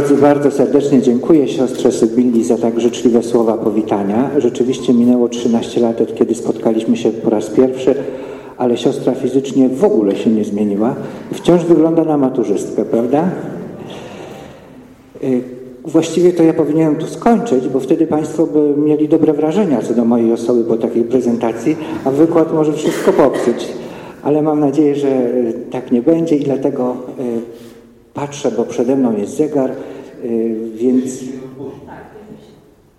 drodzy, bardzo serdecznie dziękuję siostrze Sybilli za tak życzliwe słowa powitania. Rzeczywiście minęło 13 lat od kiedy spotkaliśmy się po raz pierwszy, ale siostra fizycznie w ogóle się nie zmieniła. Wciąż wygląda na maturzystkę, prawda? Y, właściwie to ja powinienem tu skończyć, bo wtedy Państwo by mieli dobre wrażenia co do mojej osoby po takiej prezentacji, a wykład może wszystko popsuć. Ale mam nadzieję, że tak nie będzie i dlatego y, Patrzę, bo przede mną jest zegar, y, więc...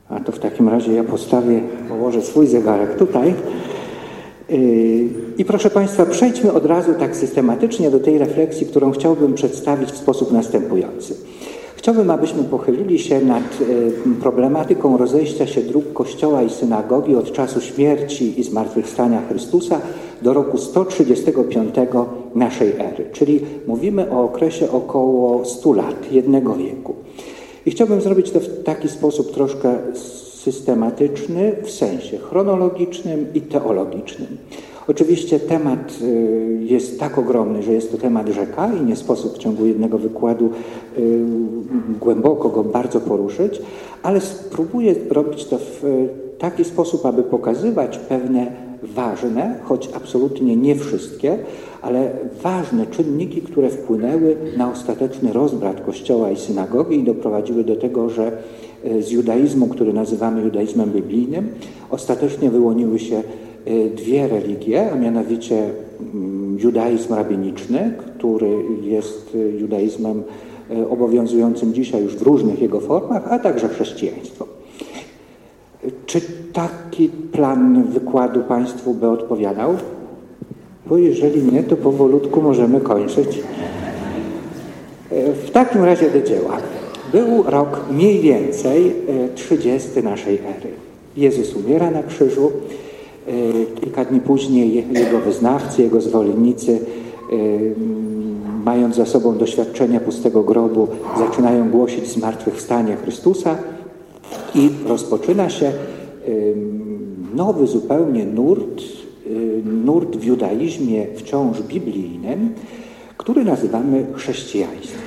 A to w takim razie ja postawię, położę swój zegarek tutaj. Y, I proszę Państwa, przejdźmy od razu tak systematycznie do tej refleksji, którą chciałbym przedstawić w sposób następujący. Chciałbym, abyśmy pochylili się nad y, problematyką rozejścia się dróg Kościoła i synagogi od czasu śmierci i zmartwychwstania Chrystusa do roku 135 naszej ery, czyli mówimy o okresie około 100 lat, jednego wieku. I chciałbym zrobić to w taki sposób troszkę systematyczny, w sensie chronologicznym i teologicznym. Oczywiście temat y, jest tak ogromny, że jest to temat rzeka i nie sposób w ciągu jednego wykładu y, głęboko go bardzo poruszyć, ale spróbuję robić to w taki sposób, aby pokazywać pewne ważne, choć absolutnie nie wszystkie, ale ważne czynniki, które wpłynęły na ostateczny rozbrat Kościoła i synagogi i doprowadziły do tego, że e, z judaizmu, który nazywamy judaizmem biblijnym, ostatecznie wyłoniły się e, dwie religie, a mianowicie mm, judaizm rabiniczny, który jest e, judaizmem obowiązującym dzisiaj już w różnych jego formach, a także chrześcijaństwo. Czy taki plan wykładu Państwu by odpowiadał? Bo jeżeli nie, to powolutku możemy kończyć. W takim razie do dzieła. Był rok mniej więcej 30 e, naszej ery. Jezus umiera na krzyżu. E, kilka dni później jego wyznawcy, jego zwolennicy, e, mając za sobą doświadczenia pustego grobu, zaczynają głosić zmartwychwstanie Chrystusa i rozpoczyna się nowy zupełnie nurt, y, nurt w judaizmie wciąż biblijnym, który nazywamy chrześcijaństwem.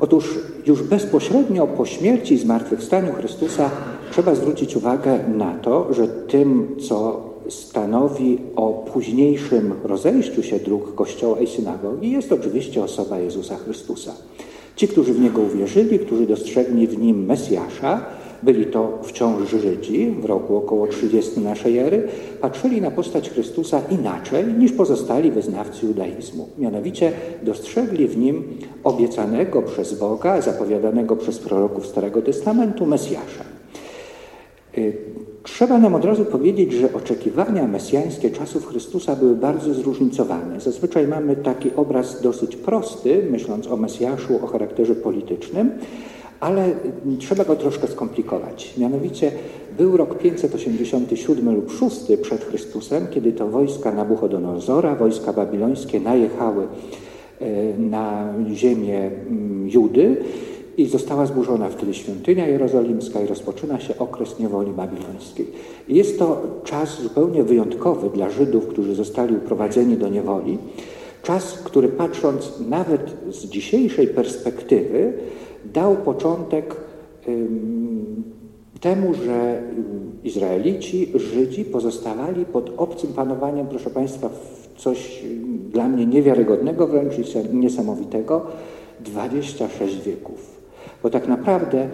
Otóż już bezpośrednio po śmierci i zmartwychwstaniu Chrystusa trzeba zwrócić uwagę na to, że tym, co stanowi o późniejszym rozejściu się dróg Kościoła i synagogi, jest oczywiście osoba Jezusa Chrystusa. Ci, którzy w Niego uwierzyli, którzy dostrzegli w Nim Mesjasza, byli to wciąż Żydzi w roku około 30 naszej ery, patrzyli na postać Chrystusa inaczej niż pozostali wyznawcy judaizmu. Mianowicie dostrzegli w nim obiecanego przez Boga, zapowiadanego przez proroków Starego Testamentu Mesjasza. Y, trzeba nam od razu powiedzieć, że oczekiwania mesjańskie czasów Chrystusa były bardzo zróżnicowane. Zazwyczaj mamy taki obraz dosyć prosty, myśląc o Mesjaszu o charakterze politycznym, ale trzeba go troszkę skomplikować. Mianowicie był rok 587 lub 6 przed Chrystusem, kiedy to wojska Nabuchodonozora, wojska babilońskie najechały e, na ziemię mm, Judy i została zburzona wtedy świątynia jerozolimska i rozpoczyna się okres niewoli babilońskiej. Jest to czas zupełnie wyjątkowy dla Żydów, którzy zostali uprowadzeni do niewoli. Czas, który patrząc nawet z dzisiejszej perspektywy, dał początek temu, że Izraelici, Żydzi pozostawali pod obcym panowaniem, proszę Państwa, coś dla mnie niewiarygodnego, wręcz niesamowitego, 26 wieków. Bo tak naprawdę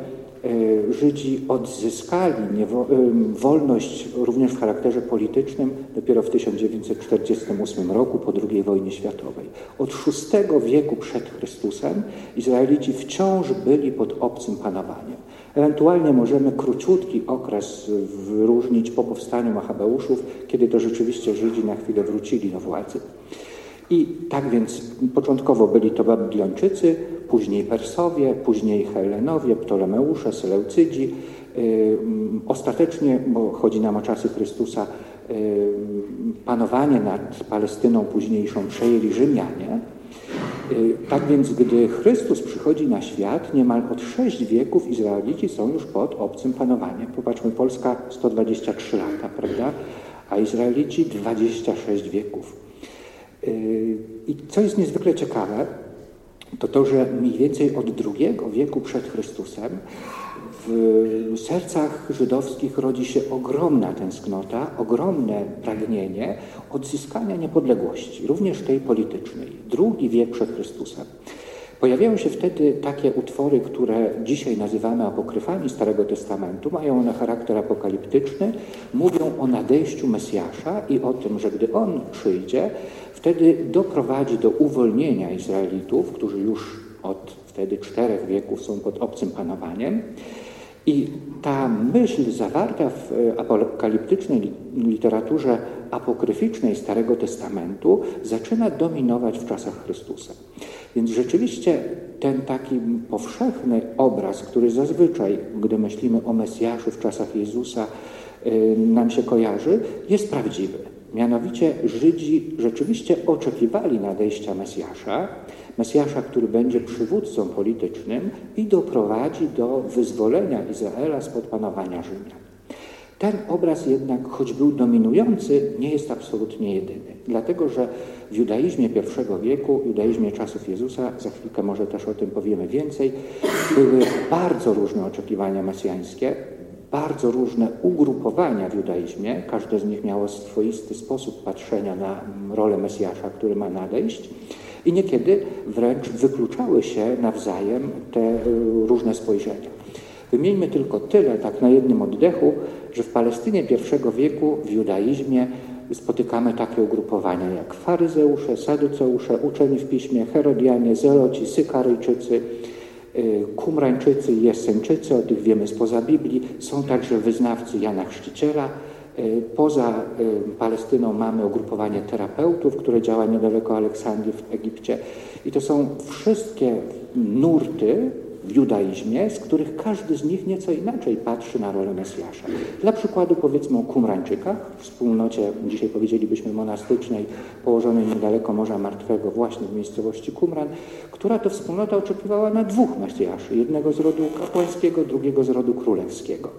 Żydzi odzyskali wolność również w charakterze politycznym dopiero w 1948 roku po II wojnie światowej. Od VI wieku przed Chrystusem Izraelici wciąż byli pod obcym panowaniem. Ewentualnie możemy króciutki okres wyróżnić po powstaniu Machabeuszów, kiedy to rzeczywiście Żydzi na chwilę wrócili do władzy. I tak więc początkowo byli to Babilończycy, później Persowie, później Helenowie, Ptolemeusze, Seleucydzi. Y, ostatecznie, bo chodzi nam o czasy Chrystusa, y, panowanie nad Palestyną późniejszą przejęli Rzymianie. Y, tak więc, gdy Chrystus przychodzi na świat, niemal od sześć wieków Izraelici są już pod obcym panowaniem. Popatrzmy, Polska 123 lata, prawda? A Izraelici 26 wieków. I co jest niezwykle ciekawe, to to, że mniej więcej od II wieku przed Chrystusem w sercach żydowskich rodzi się ogromna tęsknota, ogromne pragnienie odzyskania niepodległości, również tej politycznej. Drugi wiek przed Chrystusem. Pojawiają się wtedy takie utwory, które dzisiaj nazywamy apokryfami Starego Testamentu. Mają one charakter apokaliptyczny, mówią o nadejściu Mesjasza i o tym, że gdy On przyjdzie, wtedy doprowadzi do uwolnienia Izraelitów, którzy już od wtedy czterech wieków są pod obcym panowaniem. I ta myśl zawarta w apokaliptycznej literaturze apokryficznej Starego Testamentu zaczyna dominować w czasach Chrystusa. Więc rzeczywiście ten taki powszechny obraz, który zazwyczaj, gdy myślimy o Mesjaszu w czasach Jezusa, y, nam się kojarzy, jest prawdziwy. Mianowicie Żydzi rzeczywiście oczekiwali nadejścia Mesjasza, Mesjasza, który będzie przywódcą politycznym i doprowadzi do wyzwolenia Izraela spod panowania Rzymian. Ten obraz jednak, choć był dominujący, nie jest absolutnie jedyny. Dlatego, że w judaizmie I wieku, judaizmie czasów Jezusa, za chwilkę może też o tym powiemy więcej, były bardzo różne oczekiwania mesjańskie, bardzo różne ugrupowania w judaizmie. Każde z nich miało swoisty sposób patrzenia na rolę Mesjasza, który ma nadejść. I niekiedy wręcz wykluczały się nawzajem te y, różne spojrzenia. Wymieńmy tylko tyle, tak na jednym oddechu, że w Palestynie I wieku, w judaizmie spotykamy takie ugrupowania jak faryzeusze, saduceusze, uczeni w piśmie, herodianie, zeloci, sykaryjczycy, kumrańczycy i jesseńczycy, o tych wiemy spoza Biblii. Są także wyznawcy Jana Chrzciciela. Y, poza y, Palestyną mamy ugrupowanie terapeutów, które działa niedaleko Aleksandrii w Egipcie. I to są wszystkie nurty w judaizmie, z których każdy z nich nieco inaczej patrzy na rolę Mesjasza. Dla przykładu powiedzmy o Kumrańczykach, wspólnocie, dzisiaj powiedzielibyśmy monastycznej, położonej niedaleko Morza Martwego, właśnie w miejscowości Kumran, która to wspólnota oczekiwała na dwóch Mesjaszy, jednego z rodu kapłańskiego, drugiego z rodu królewskiego.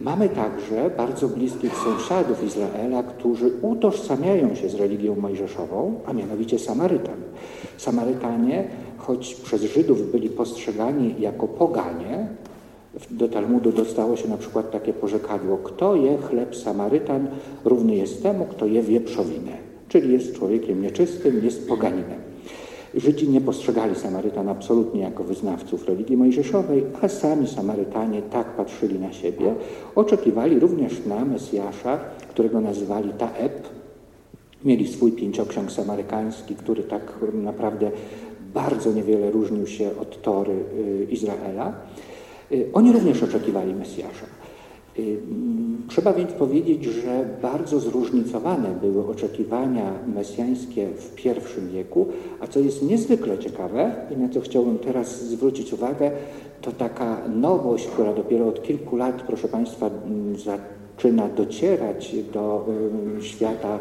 Mamy także bardzo bliskich sąsiadów Izraela, którzy utożsamiają się z religią mojżeszową, a mianowicie Samarytan. Samarytanie choć przez Żydów byli postrzegani jako poganie, do Talmudu dostało się na przykład takie porzekadło, kto je chleb Samarytan, równy jest temu, kto je wieprzowinę, czyli jest człowiekiem nieczystym, jest poganinem. Żydzi nie postrzegali Samarytan absolutnie jako wyznawców religii mojżeszowej, a sami Samarytanie tak patrzyli na siebie, oczekiwali również na Mesjasza, którego nazywali Taeb. Mieli swój pięcioksiąg samarykański, który tak naprawdę bardzo niewiele różnił się od tory y, Izraela. Y, oni również oczekiwali Mesjasza. Y, trzeba więc powiedzieć, że bardzo zróżnicowane były oczekiwania mesjańskie w I wieku, a co jest niezwykle ciekawe i na co chciałbym teraz zwrócić uwagę, to taka nowość, która dopiero od kilku lat, proszę Państwa, zaczyna docierać do świata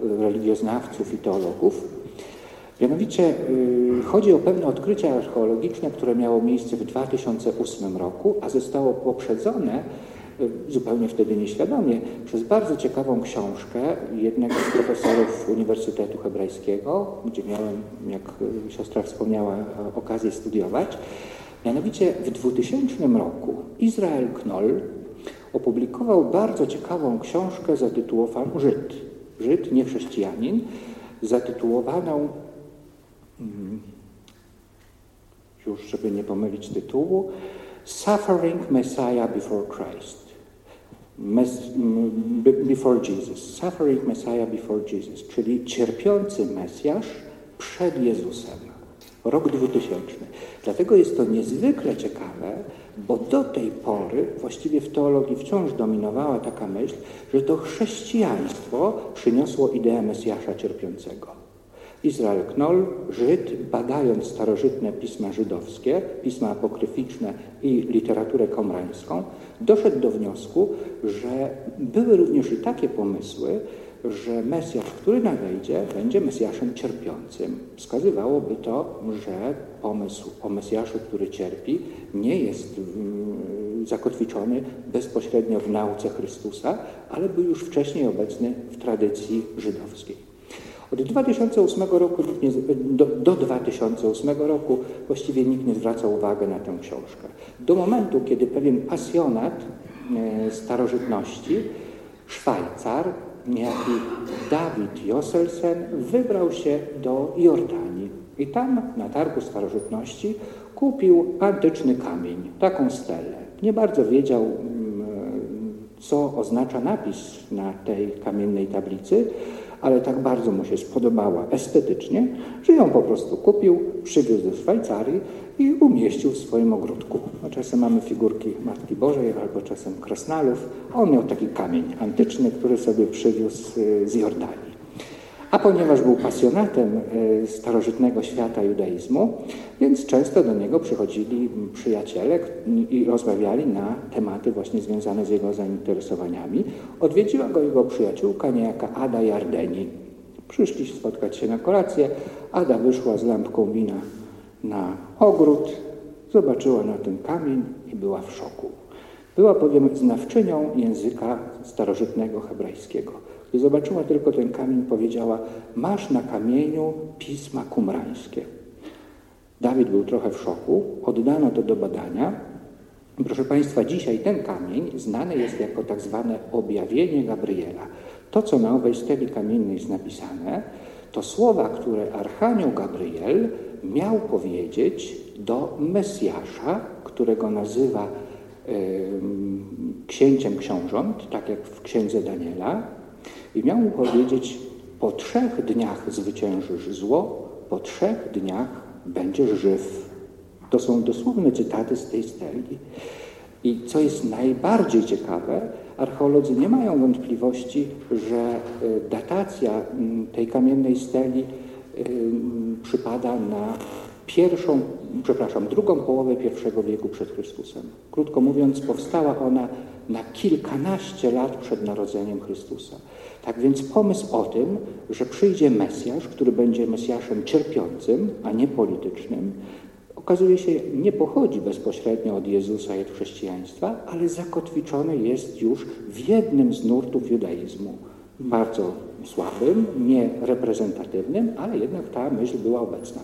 religioznawców i teologów, Mianowicie yy, chodzi o pewne odkrycie archeologiczne, które miało miejsce w 2008 roku, a zostało poprzedzone yy, zupełnie wtedy nieświadomie przez bardzo ciekawą książkę jednego z profesorów Uniwersytetu Hebrajskiego, gdzie miałem, jak yy, siostra wspomniała, okazję studiować. Mianowicie w 2000 roku Izrael Knoll opublikował bardzo ciekawą książkę zatytułowaną Żyd. Żyd, nie chrześcijanin, zatytułowaną. Już żeby nie pomylić tytułu, Suffering Messiah Before Christ. Mes, before Jesus. Suffering Messiah before Jesus, czyli cierpiący Mesjasz przed Jezusem. Rok 2000. Dlatego jest to niezwykle ciekawe, bo do tej pory właściwie w teologii wciąż dominowała taka myśl, że to chrześcijaństwo przyniosło ideę Mesjasza cierpiącego. Izrael Knoll, Żyd, badając starożytne pisma żydowskie, pisma apokryficzne i literaturę komrańską, doszedł do wniosku, że były również i takie pomysły, że Mesjasz, który nadejdzie, będzie Mesjaszem cierpiącym. Wskazywałoby to, że pomysł o Mesjaszu, który cierpi, nie jest mm, zakotwiczony bezpośrednio w nauce Chrystusa, ale był już wcześniej obecny w tradycji żydowskiej. Od 2008 roku, nie, do, do 2008 roku właściwie nikt nie zwracał uwagi na tę książkę. Do momentu, kiedy pewien pasjonat e, starożytności, Szwajcar, niejaki Dawid Josselsen, wybrał się do Jordanii. I tam, na targu starożytności, kupił antyczny kamień, taką stelę. Nie bardzo wiedział, mm, co oznacza napis na tej kamiennej tablicy, ale tak bardzo mu się spodobała estetycznie, że ją po prostu kupił, przywiózł do Szwajcarii i umieścił w swoim ogródku. No, czasem mamy figurki Matki Bożej albo czasem krasnalów. On miał taki kamień antyczny, który sobie przywiózł z Jordanii. A ponieważ był pasjonatem e, starożytnego świata judaizmu, więc często do niego przychodzili przyjaciele i rozmawiali na tematy właśnie związane z jego zainteresowaniami. Odwiedziła go jego przyjaciółka, niejaka Ada Jardeni. Przyszli spotkać się na kolację. Ada wyszła z lampką wina na ogród, zobaczyła na ten kamień i była w szoku. Była bowiem znawczynią języka starożytnego hebrajskiego. Gdy zobaczyła tylko ten kamień, powiedziała: Masz na kamieniu pisma kumrańskie. Dawid był trochę w szoku, oddano to do badania. Proszę Państwa, dzisiaj ten kamień znany jest jako tak zwane objawienie Gabriela. To, co na owej steli kamiennej jest napisane, to słowa, które Archanioł Gabriel miał powiedzieć do Mesjasza, którego nazywa księciem książąt, tak jak w księdze Daniela, i miał mu powiedzieć, po trzech dniach zwyciężysz zło, po trzech dniach będziesz żyw. To są dosłowne cytaty z tej steli. I co jest najbardziej ciekawe, archeolodzy nie mają wątpliwości, że e, datacja tej kamiennej steli e, przypada na pierwszą, przepraszam, drugą połowę I wieku przed Chrystusem. Krótko mówiąc, powstała ona na kilkanaście lat przed narodzeniem Chrystusa. Tak więc pomysł o tym, że przyjdzie Mesjasz, który będzie Mesjaszem cierpiącym, a nie politycznym, okazuje się nie pochodzi bezpośrednio od Jezusa i od chrześcijaństwa, ale zakotwiczony jest już w jednym z nurtów judaizmu. Bardzo słabym, niereprezentatywnym, ale jednak ta myśl była obecna.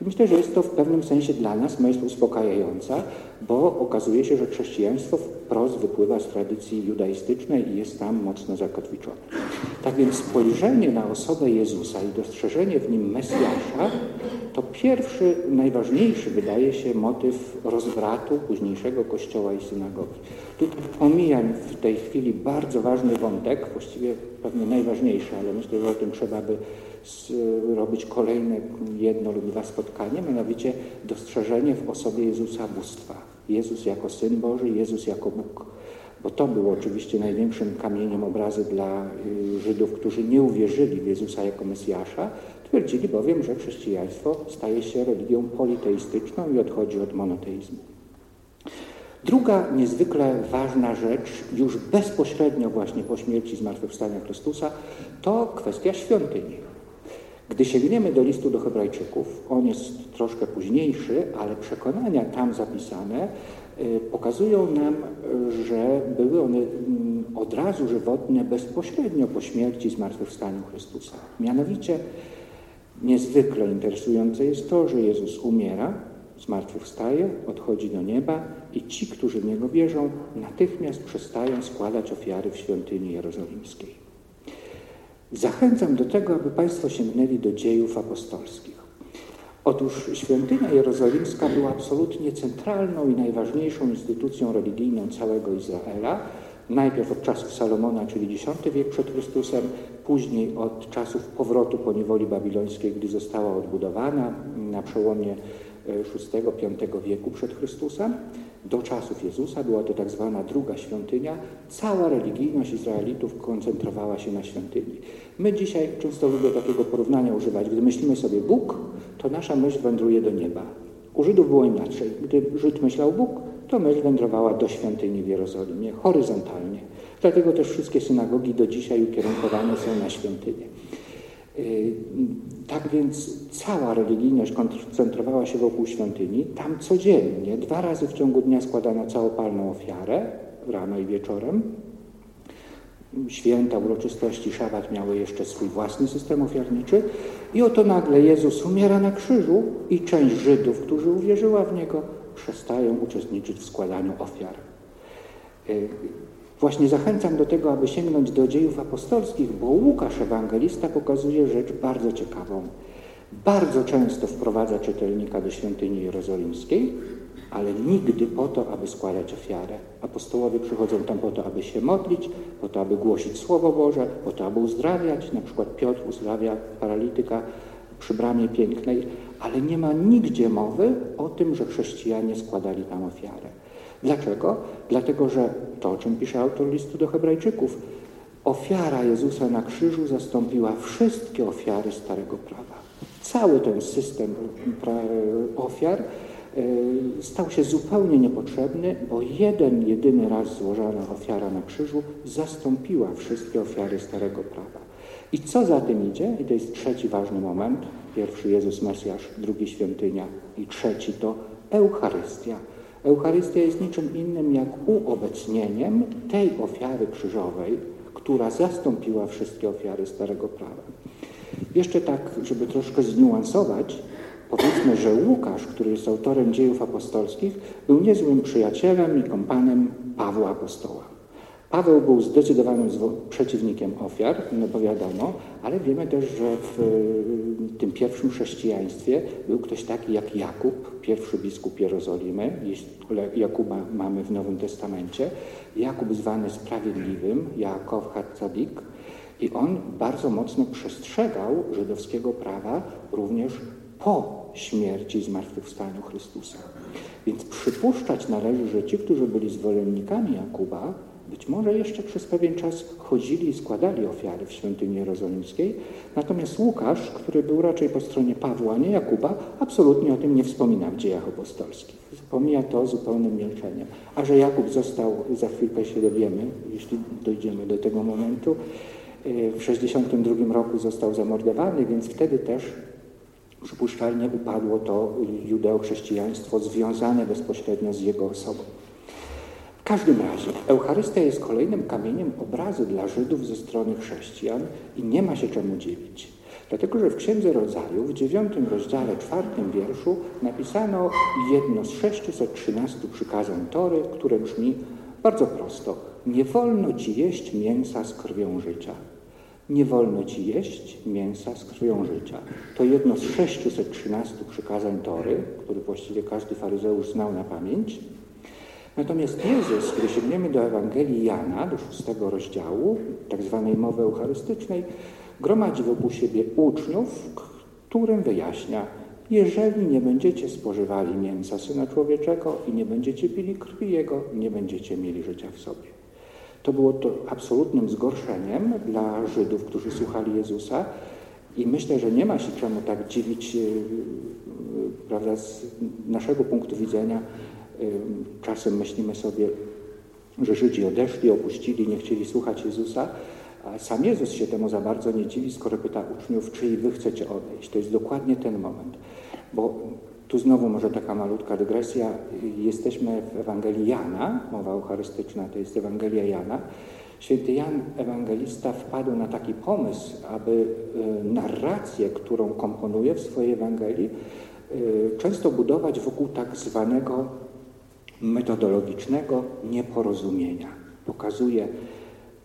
Myślę, że jest to w pewnym sensie dla nas myśl uspokajająca, bo okazuje się, że chrześcijaństwo wprost wypływa z tradycji judaistycznej i jest tam mocno zakotwiczone. Tak więc spojrzenie na osobę Jezusa i dostrzeżenie w nim Mesjasza to pierwszy, najważniejszy wydaje się motyw rozwratu późniejszego kościoła i synagogi. Tutaj omijam w tej chwili bardzo ważny wątek, właściwie pewnie najważniejszy, ale myślę, że o tym trzeba by robić kolejne jedno lub dwa spotkania, mianowicie dostrzeżenie w osobie Jezusa bóstwa. Jezus jako Syn Boży, Jezus jako Bóg. Bo to było oczywiście największym kamieniem obrazy dla y, Żydów, którzy nie uwierzyli w Jezusa jako Mesjasza. Twierdzili bowiem, że chrześcijaństwo staje się religią politeistyczną i odchodzi od monoteizmu. Druga niezwykle ważna rzecz, już bezpośrednio właśnie po śmierci i zmartwychwstania Chrystusa, to kwestia świątyni. Gdy sięgniemy do listu do Hebrajczyków, on jest troszkę późniejszy, ale przekonania tam zapisane y, pokazują nam, że były one mm, od razu żywotne bezpośrednio po śmierci i zmartwychwstaniu Chrystusa. Mianowicie niezwykle interesujące jest to, że Jezus umiera, zmartwychwstaje, odchodzi do nieba i ci, którzy w Niego wierzą, natychmiast przestają składać ofiary w świątyni jerozolimskiej. Zachęcam do tego, aby Państwo sięgnęli do dziejów apostolskich. Otóż świątynia jerozolimska była absolutnie centralną i najważniejszą instytucją religijną całego Izraela. Najpierw od czasów Salomona, czyli X wiek przed Chrystusem, później od czasów powrotu po niewoli babilońskiej, gdy została odbudowana na przełomie VI-V wieku przed Chrystusem. Do czasów Jezusa była to tak zwana druga świątynia. Cała religijność Izraelitów koncentrowała się na świątyni. My dzisiaj często lubię takiego porównania używać. Gdy myślimy sobie Bóg, to nasza myśl wędruje do nieba. U Żydów było inaczej. Gdy Żyd myślał Bóg, to myśl wędrowała do świątyni w Jerozolimie, horyzontalnie. Dlatego też wszystkie synagogi do dzisiaj ukierunkowane są na świątynię. Y, tak więc cała religijność koncentrowała się wokół świątyni. Tam codziennie, dwa razy w ciągu dnia składano całopalną ofiarę, rano i wieczorem. święta, uroczystości, szabat miały jeszcze swój własny system ofiarniczy i oto nagle Jezus umiera na krzyżu i część Żydów, którzy uwierzyła w Niego, przestają uczestniczyć w składaniu ofiar. Właśnie zachęcam do tego, aby sięgnąć do dziejów apostolskich, bo Łukasz Ewangelista pokazuje rzecz bardzo ciekawą. Bardzo często wprowadza czytelnika do świątyni jerozolimskiej, ale nigdy po to, aby składać ofiarę. Apostołowie przychodzą tam po to, aby się modlić, po to, aby głosić Słowo Boże, po to, aby uzdrawiać. Na przykład Piotr uzdrawia paralityka przy bramie pięknej, ale nie ma nigdzie mowy o tym, że chrześcijanie składali tam ofiarę. Dlaczego? Dlatego, że to, o czym pisze autor listu do Hebrajczyków, ofiara Jezusa na krzyżu zastąpiła wszystkie ofiary Starego Prawa. Cały ten system ofiar E, stał się zupełnie niepotrzebny, bo jeden, jedyny raz złożona ofiara na krzyżu zastąpiła wszystkie ofiary Starego Prawa. I co za tym idzie? I to jest trzeci ważny moment. Pierwszy Jezus Mesjasz, drugi świątynia i trzeci to Eucharystia. Eucharystia jest niczym innym jak uobecnieniem tej ofiary krzyżowej, która zastąpiła wszystkie ofiary Starego Prawa. Jeszcze tak, żeby troszkę zniuansować, Powiedzmy, że Łukasz, który jest autorem dziejów apostolskich, był niezłym przyjacielem i kompanem Pawła Apostoła. Paweł był zdecydowanym przeciwnikiem ofiar, no bo wiadomo, ale wiemy też, że w tym pierwszym chrześcijaństwie był ktoś taki jak Jakub, pierwszy biskup Jerozolimy. Jakuba mamy w Nowym Testamencie. Jakub zwany Sprawiedliwym, Jakow Hatzadik. I on bardzo mocno przestrzegał żydowskiego prawa również po śmierci i zmartwychwstaniu Chrystusa. Więc przypuszczać należy, że ci, którzy byli zwolennikami Jakuba, być może jeszcze przez pewien czas chodzili i składali ofiary w świątyni jerozolimskiej, natomiast Łukasz, który był raczej po stronie Pawła, nie Jakuba, absolutnie o tym nie wspomina w dziejach apostolskich. Pomija to zupełnym milczeniem. A że Jakub został, za chwilkę się dowiemy, jeśli dojdziemy do tego momentu, w 62 roku został zamordowany, więc wtedy też Przypuszczalnie upadło to judeochrześcijaństwo związane bezpośrednio z jego osobą. W każdym razie Eucharystia jest kolejnym kamieniem obrazu dla Żydów ze strony chrześcijan i nie ma się czemu dziwić. Dlatego, że w Księdze Rodzaju w dziewiątym rozdziale, czwartym wierszu napisano jedno z 613 przykazań Tory, które brzmi bardzo prosto. Nie wolno ci jeść mięsa z krwią życia nie wolno ci jeść mięsa z krwią życia. To jedno z 613 przykazań Tory, który właściwie każdy faryzeusz znał na pamięć. Natomiast Jezus, gdy sięgniemy do Ewangelii Jana, do szóstego rozdziału, tak zwanej mowy eucharystycznej, gromadzi wokół siebie uczniów, którym wyjaśnia, jeżeli nie będziecie spożywali mięsa Syna Człowieczego i nie będziecie pili krwi Jego, nie będziecie mieli życia w sobie. To było to absolutnym zgorszeniem dla Żydów, którzy słuchali Jezusa i myślę, że nie ma się czemu tak dziwić, e, prawda, z naszego punktu widzenia. Czasem myślimy sobie, że Żydzi odeszli, opuścili, nie chcieli słuchać Jezusa, a sam Jezus się temu za bardzo nie dziwi, skoro pyta uczniów, czy i wy chcecie odejść. To jest dokładnie ten moment. Bo tu znowu może taka malutka dygresja. Jesteśmy w Ewangelii Jana, mowa eucharystyczna to jest Ewangelia Jana. Święty Jan Ewangelista wpadł na taki pomysł, aby e, narrację, którą komponuje w swojej Ewangelii, e, często budować wokół tak zwanego metodologicznego nieporozumienia. Pokazuje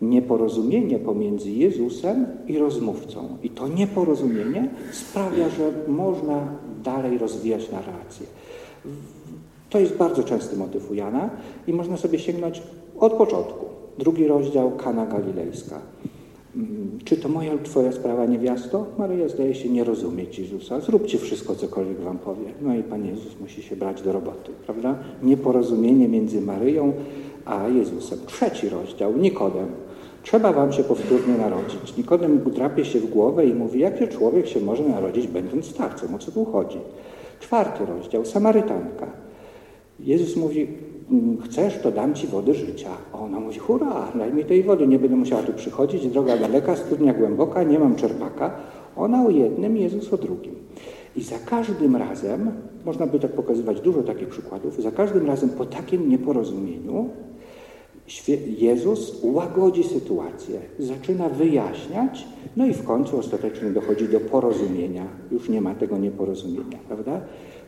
nieporozumienie pomiędzy Jezusem i rozmówcą. I to nieporozumienie sprawia, że można dalej rozwijać narrację. To jest bardzo częsty motyw u Jana i można sobie sięgnąć od początku. Drugi rozdział, Kana Galilejska. Czy to moja lub twoja sprawa, niewiasto? Maryja zdaje się nie rozumieć Jezusa. Zróbcie wszystko, cokolwiek wam powie. No i Pan Jezus musi się brać do roboty, prawda? Nieporozumienie między Maryją a Jezusem. Trzeci rozdział, Nikodem. Trzeba wam się powtórnie narodzić. Nikodem drapie się w głowę i mówi, jakie człowiek się może narodzić, będąc starcem, o co tu chodzi. Czwarty rozdział, Samarytanka. Jezus mówi, chcesz, to dam ci wody życia. A ona mówi, hurra, daj mi tej wody, nie będę musiała tu przychodzić, droga daleka, studnia głęboka, nie mam czerpaka. Ona o jednym, Jezus o drugim. I za każdym razem, można by tak pokazywać dużo takich przykładów, za każdym razem po takim nieporozumieniu Jezus łagodzi sytuację, zaczyna wyjaśniać, no i w końcu ostatecznie dochodzi do porozumienia. Już nie ma tego nieporozumienia, prawda?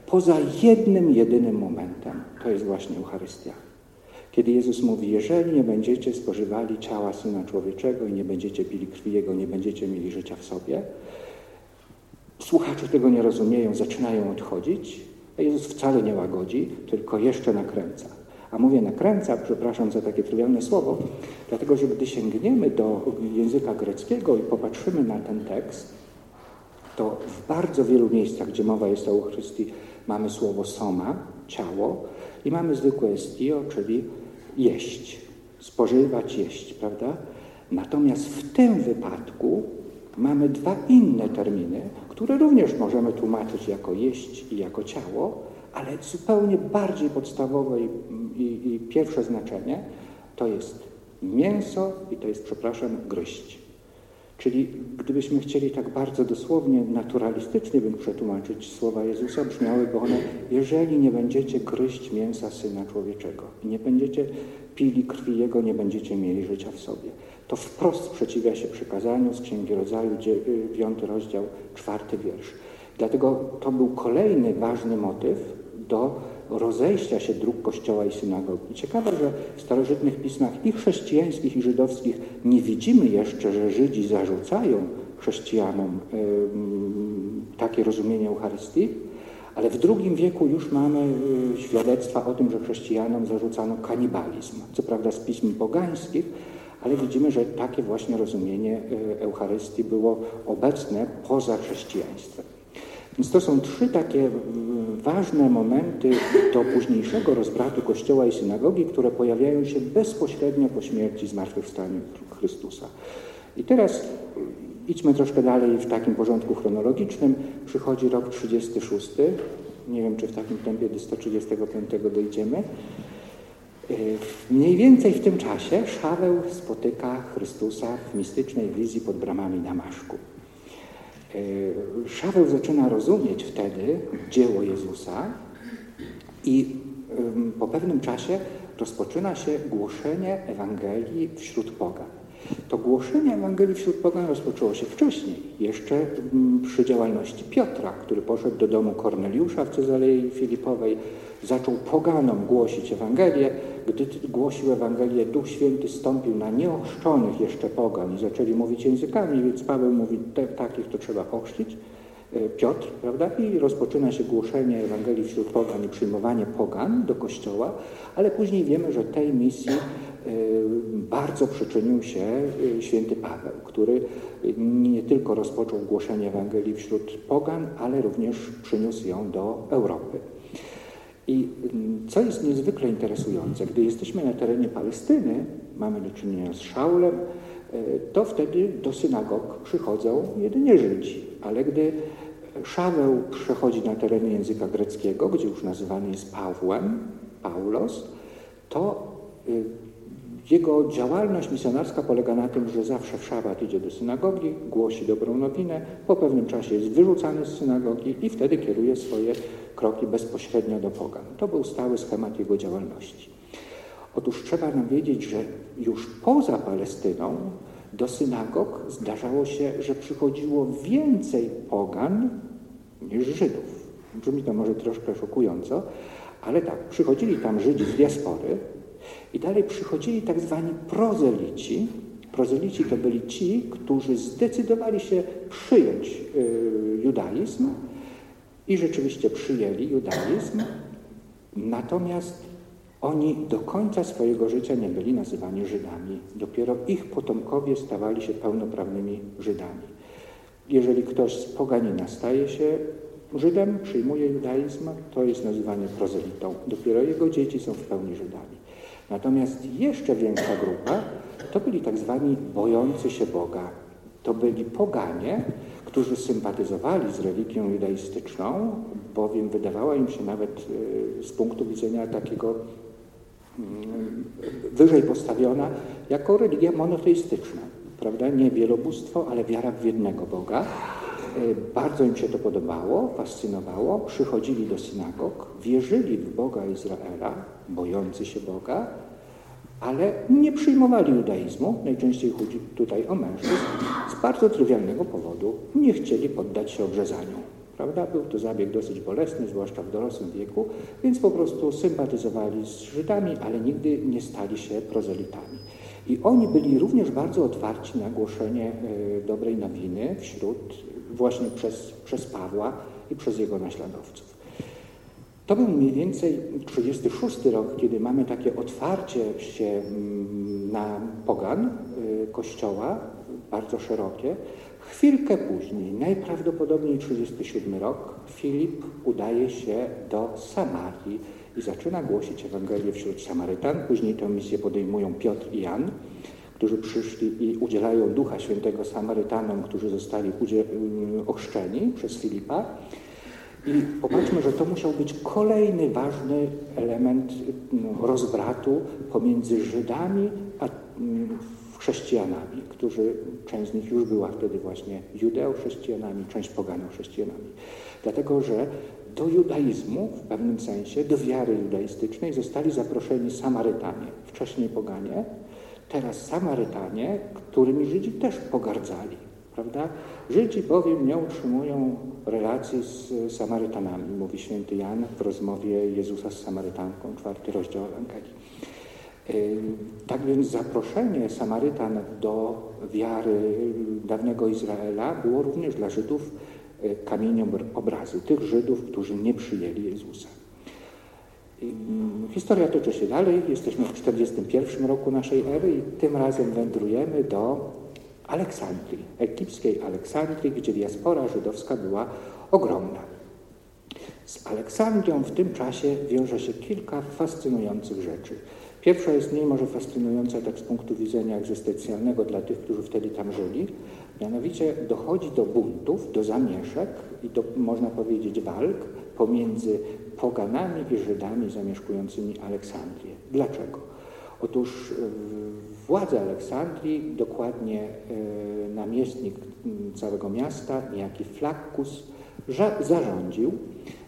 Poza jednym, jedynym momentem, to jest właśnie Eucharystia. Kiedy Jezus mówi, jeżeli nie będziecie spożywali ciała Syna Człowieczego i nie będziecie pili krwi Jego, nie będziecie mieli życia w sobie, słuchacze tego nie rozumieją, zaczynają odchodzić, a Jezus wcale nie łagodzi, tylko jeszcze nakręca. A mówię nakręca, przepraszam za takie trywialne słowo, dlatego że gdy sięgniemy do języka greckiego i popatrzymy na ten tekst, to w bardzo wielu miejscach, gdzie mowa jest o Eucharystii, mamy słowo soma, ciało, i mamy zwykłe estio, czyli jeść, spożywać, jeść, prawda? Natomiast w tym wypadku mamy dwa inne terminy, które również możemy tłumaczyć jako jeść i jako ciało, ale zupełnie bardziej podstawowe i, i, i pierwsze znaczenie to jest mięso i to jest, przepraszam, gryźć. Czyli gdybyśmy chcieli tak bardzo dosłownie, naturalistycznie bym przetłumaczyć słowa Jezusa, brzmiałyby one, jeżeli nie będziecie gryźć mięsa Syna Człowieczego i nie będziecie pili krwi Jego, nie będziecie mieli życia w sobie. To wprost sprzeciwia się przykazaniu z Księgi Rodzaju, piąty rozdział, czwarty wiersz. Dlatego to był kolejny ważny motyw do rozejścia się dróg Kościoła i synagogi. Ciekawe, że w starożytnych pismach i chrześcijańskich, i żydowskich nie widzimy jeszcze, że Żydzi zarzucają chrześcijanom takie rozumienie Eucharystii, ale w II wieku już mamy y, świadectwa o tym, że chrześcijanom zarzucano kanibalizm. Co prawda z pism pogańskich, ale widzimy, że takie właśnie rozumienie y, Eucharystii było obecne poza chrześcijaństwem. Więc to są trzy takie mm, ważne momenty do późniejszego rozbratu Kościoła i synagogi, które pojawiają się bezpośrednio po śmierci zmartwychwstaniu Chrystusa. I teraz mm, idźmy troszkę dalej w takim porządku chronologicznym. Przychodzi rok 36. Nie wiem, czy w takim tempie do 135 dojdziemy. Y, mniej więcej w tym czasie Szaweł spotyka Chrystusa w mistycznej wizji pod bramami Damaszku. E, Szaweł zaczyna rozumieć wtedy dzieło Jezusa i po pewnym czasie rozpoczyna się głoszenie Ewangelii wśród pogan. To głoszenie Ewangelii wśród pogan rozpoczęło się wcześniej, jeszcze przy działalności Piotra, który poszedł do domu Korneliusza w Cezarei Filipowej, zaczął poganom głosić Ewangelię. Gdy głosił Ewangelię, Duch Święty stąpił na nieochrzczonych jeszcze pogan i zaczęli mówić językami, więc Paweł mówi, te, takich to trzeba ochrzcić. E, Piotr, prawda? I rozpoczyna się głoszenie Ewangelii wśród pogan i przyjmowanie pogan do kościoła, ale później wiemy, że tej misji e, bardzo przyczynił się e, święty Paweł, który nie tylko rozpoczął głoszenie Ewangelii wśród pogan, ale również przyniósł ją do Europy. I mm, co jest niezwykle interesujące, gdy jesteśmy na terenie Palestyny, mamy do czynienia z Szaulem, e, to wtedy do synagog przychodzą jedynie Żydzi. Ale gdy Szaweł przechodzi na teren języka greckiego, gdzie już nazywany jest Pawłem, Paulos, to y, jego działalność misjonarska polega na tym, że zawsze w szabat idzie do synagogi, głosi dobrą nowinę, po pewnym czasie jest wyrzucany z synagogi i wtedy kieruje swoje kroki bezpośrednio do pogan. To był stały schemat jego działalności. Otóż trzeba nam wiedzieć, że już poza Palestyną do synagog zdarzało się, że przychodziło więcej pogan niż Żydów. Brzmi to może troszkę szokująco, ale tak, przychodzili tam Żydzi z diaspory i dalej przychodzili tak zwani prozelici. Prozelici to byli ci, którzy zdecydowali się przyjąć y, judaizm, i rzeczywiście przyjęli judaizm, natomiast oni do końca swojego życia nie byli nazywani Żydami. Dopiero ich potomkowie stawali się pełnoprawnymi Żydami. Jeżeli ktoś z poganina staje się Żydem, przyjmuje judaizm, to jest nazywany prozelitą. Dopiero jego dzieci są w pełni Żydami. Natomiast jeszcze większa grupa to byli tak zwani bojący się Boga. To byli poganie, którzy sympatyzowali z religią judaistyczną, bowiem wydawała im się nawet e, z punktu widzenia takiego mm, wyżej postawiona jako religia monoteistyczna, prawda? Nie wielobóstwo, ale wiara w jednego Boga. E, bardzo im się to podobało, fascynowało. Przychodzili do synagog, wierzyli w Boga Izraela, bojący się Boga, ale nie przyjmowali judaizmu, najczęściej chodzi tutaj o mężczyzn, z bardzo trywialnego powodu. Nie chcieli poddać się obrzezaniu. Prawda? Był to zabieg dosyć bolesny, zwłaszcza w dorosłym wieku, więc po prostu sympatyzowali z Żydami, ale nigdy nie stali się prozelitami. I oni byli również bardzo otwarci na głoszenie e, dobrej nowiny wśród właśnie przez, przez Pawła i przez jego naśladowców. To był mniej więcej 36 rok, kiedy mamy takie otwarcie się mm, na pogan y, kościoła, bardzo szerokie. Chwilkę później, najprawdopodobniej 37 rok, Filip udaje się do Samarii i zaczyna głosić Ewangelię wśród Samarytan. Później tę misję podejmują Piotr i Jan, którzy przyszli i udzielają Ducha Świętego Samarytanom, którzy zostali y, ochrzczeni przez Filipa. I popatrzmy, że to musiał być kolejny ważny element no, rozbratu pomiędzy Żydami a mm, chrześcijanami, którzy, część z nich już była wtedy właśnie judeo-chrześcijanami, część pogano-chrześcijanami. Dlatego, że do judaizmu w pewnym sensie, do wiary judaistycznej zostali zaproszeni Samarytanie, wcześniej poganie, teraz Samarytanie, którymi Żydzi też pogardzali prawda? Żydzi bowiem nie utrzymują relacji z Samarytanami, mówi święty Jan w rozmowie Jezusa z Samarytanką, czwarty rozdział Ewangelii. Tak więc zaproszenie Samarytan do wiary dawnego Izraela było również dla Żydów y, kamieniem obrazu, tych Żydów, którzy nie przyjęli Jezusa. Historia toczy się dalej, jesteśmy w 41 roku naszej ery i tym razem wędrujemy do Aleksandrii, egipskiej Aleksandrii, gdzie diaspora żydowska była ogromna. Z Aleksandrią w tym czasie wiąże się kilka fascynujących rzeczy. Pierwsza jest mniej może fascynująca tak z punktu widzenia egzystencjalnego dla tych, którzy wtedy tam żyli. Mianowicie dochodzi do buntów, do zamieszek i do, można powiedzieć, walk pomiędzy poganami i Żydami zamieszkującymi Aleksandrię. Dlaczego? Otóż władze Aleksandrii, dokładnie e, namiestnik całego miasta, niejaki Flakkus, zarządził,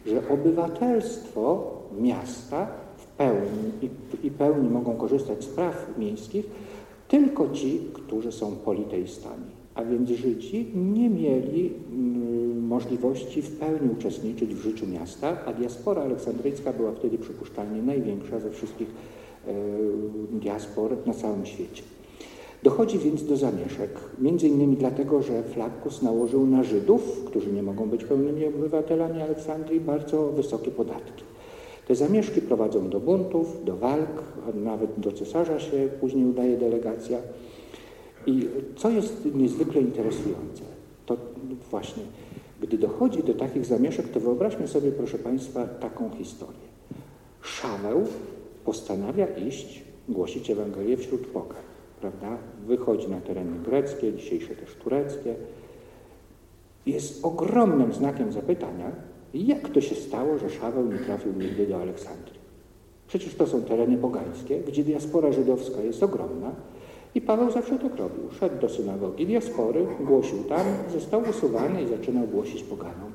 że obywatelstwo miasta w pełni i, i pełni mogą korzystać z praw miejskich tylko ci, którzy są politeistami. A więc Żydzi nie mieli możliwości w pełni uczestniczyć w życiu miasta, a diaspora aleksandryjska była wtedy przypuszczalnie największa ze wszystkich E, diaspor na całym świecie. Dochodzi więc do zamieszek, między innymi dlatego, że Flaccus nałożył na Żydów, którzy nie mogą być pełnymi obywatelami Aleksandrii, bardzo wysokie podatki. Te zamieszki prowadzą do buntów, do walk, nawet do cesarza się później udaje delegacja. I co jest niezwykle interesujące, to właśnie, gdy dochodzi do takich zamieszek, to wyobraźmy sobie, proszę Państwa, taką historię. Szaweł postanawia iść, głosić Ewangelię wśród pogan, prawda? Wychodzi na tereny greckie, dzisiejsze też tureckie. Jest ogromnym znakiem zapytania, jak to się stało, że Szaweł nie trafił nigdy do Aleksandrii. Przecież to są tereny pogańskie, gdzie diaspora żydowska jest ogromna i Paweł zawsze tak robił. Szedł do synagogi diaspory, głosił tam, został usuwany i zaczynał głosić poganom.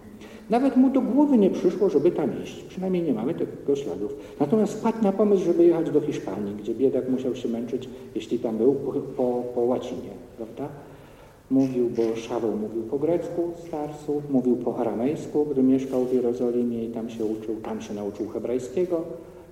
Nawet mu do głowy nie przyszło, żeby tam iść. Przynajmniej nie mamy tego śladów. Natomiast wpadł na pomysł, żeby jechać do Hiszpanii, gdzie biedak musiał się męczyć, jeśli tam był, po, po, po łacinie, prawda? Mówił, bo Szaweł mówił po grecku z Tarsu, mówił po aramejsku, gdy mieszkał w Jerozolimie i tam się uczył, tam się nauczył hebrajskiego,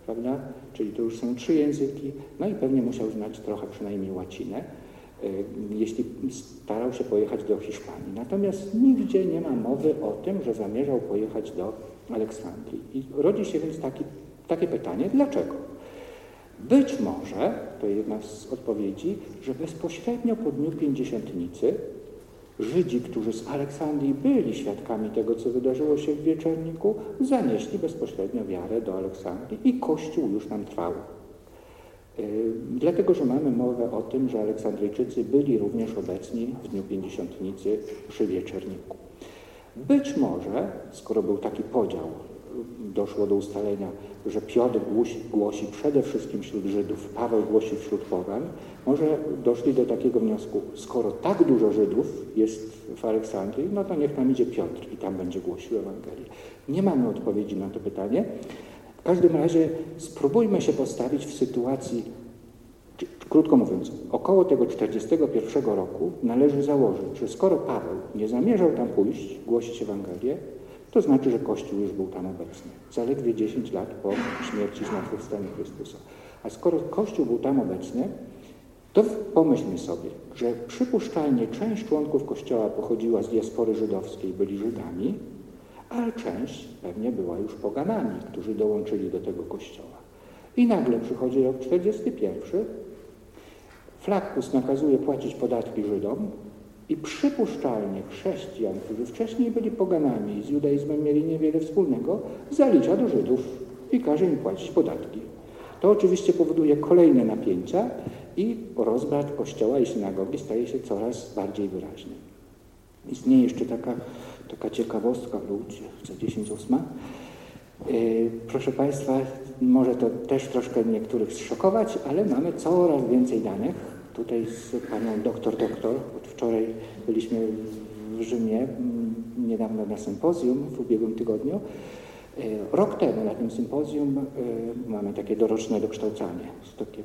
prawda? Czyli to już są trzy języki, no i pewnie musiał znać trochę przynajmniej łacinę. E, jeśli starał się pojechać do Hiszpanii. Natomiast nigdzie nie ma mowy o tym, że zamierzał pojechać do Aleksandrii. I rodzi się więc taki, takie pytanie, dlaczego? Być może, to jedna z odpowiedzi, że bezpośrednio po dniu Pięćdziesiątnicy Żydzi, którzy z Aleksandrii byli świadkami tego, co wydarzyło się w Wieczerniku, zanieśli bezpośrednio wiarę do Aleksandrii i Kościół już tam trwał. E, dlatego, że mamy mowę o tym, że Aleksandryjczycy byli również obecni w Dniu Pięćdziesiątnicy przy Wieczerniku. Być może, skoro był taki podział, doszło do ustalenia, że Piotr głosi, głosi przede wszystkim wśród Żydów, Paweł głosi wśród pogan, może doszli do takiego wniosku, skoro tak dużo Żydów jest w Aleksandrii, no to niech tam idzie Piotr i tam będzie głosił Ewangelię. Nie mamy odpowiedzi na to pytanie, w każdym razie spróbujmy się postawić w sytuacji Krótko mówiąc, około tego 41 roku należy założyć, że skoro Paweł nie zamierzał tam pójść, głosić Ewangelię, to znaczy, że Kościół już był tam obecny. Zaledwie 10 lat po śmierci i zmartwychwstaniu Chrystusa. A skoro Kościół był tam obecny, to pomyślmy sobie, że przypuszczalnie część członków Kościoła pochodziła z diaspory żydowskiej, byli Żydami, ale część pewnie była już poganami, którzy dołączyli do tego Kościoła. I nagle przychodzi rok 41, Flakus nakazuje płacić podatki Żydom i przypuszczalnie chrześcijan, którzy wcześniej byli poganami i z judaizmem mieli niewiele wspólnego, zalicza do Żydów i każe im płacić podatki. To oczywiście powoduje kolejne napięcia i rozbrat kościoła i synagogi staje się coraz bardziej wyraźny. Istnieje jeszcze taka, taka ciekawostka, ludzie, za 10 ósma. Yy, proszę Państwa, może to też troszkę niektórych zszokować, ale mamy coraz więcej danych. Tutaj z panią doktor doktor, od wczoraj byliśmy w Rzymie, mm, niedawno na sympozjum w ubiegłym tygodniu. Yy, rok temu na tym sympozjum yy, mamy takie doroczne dokształcanie. Takie,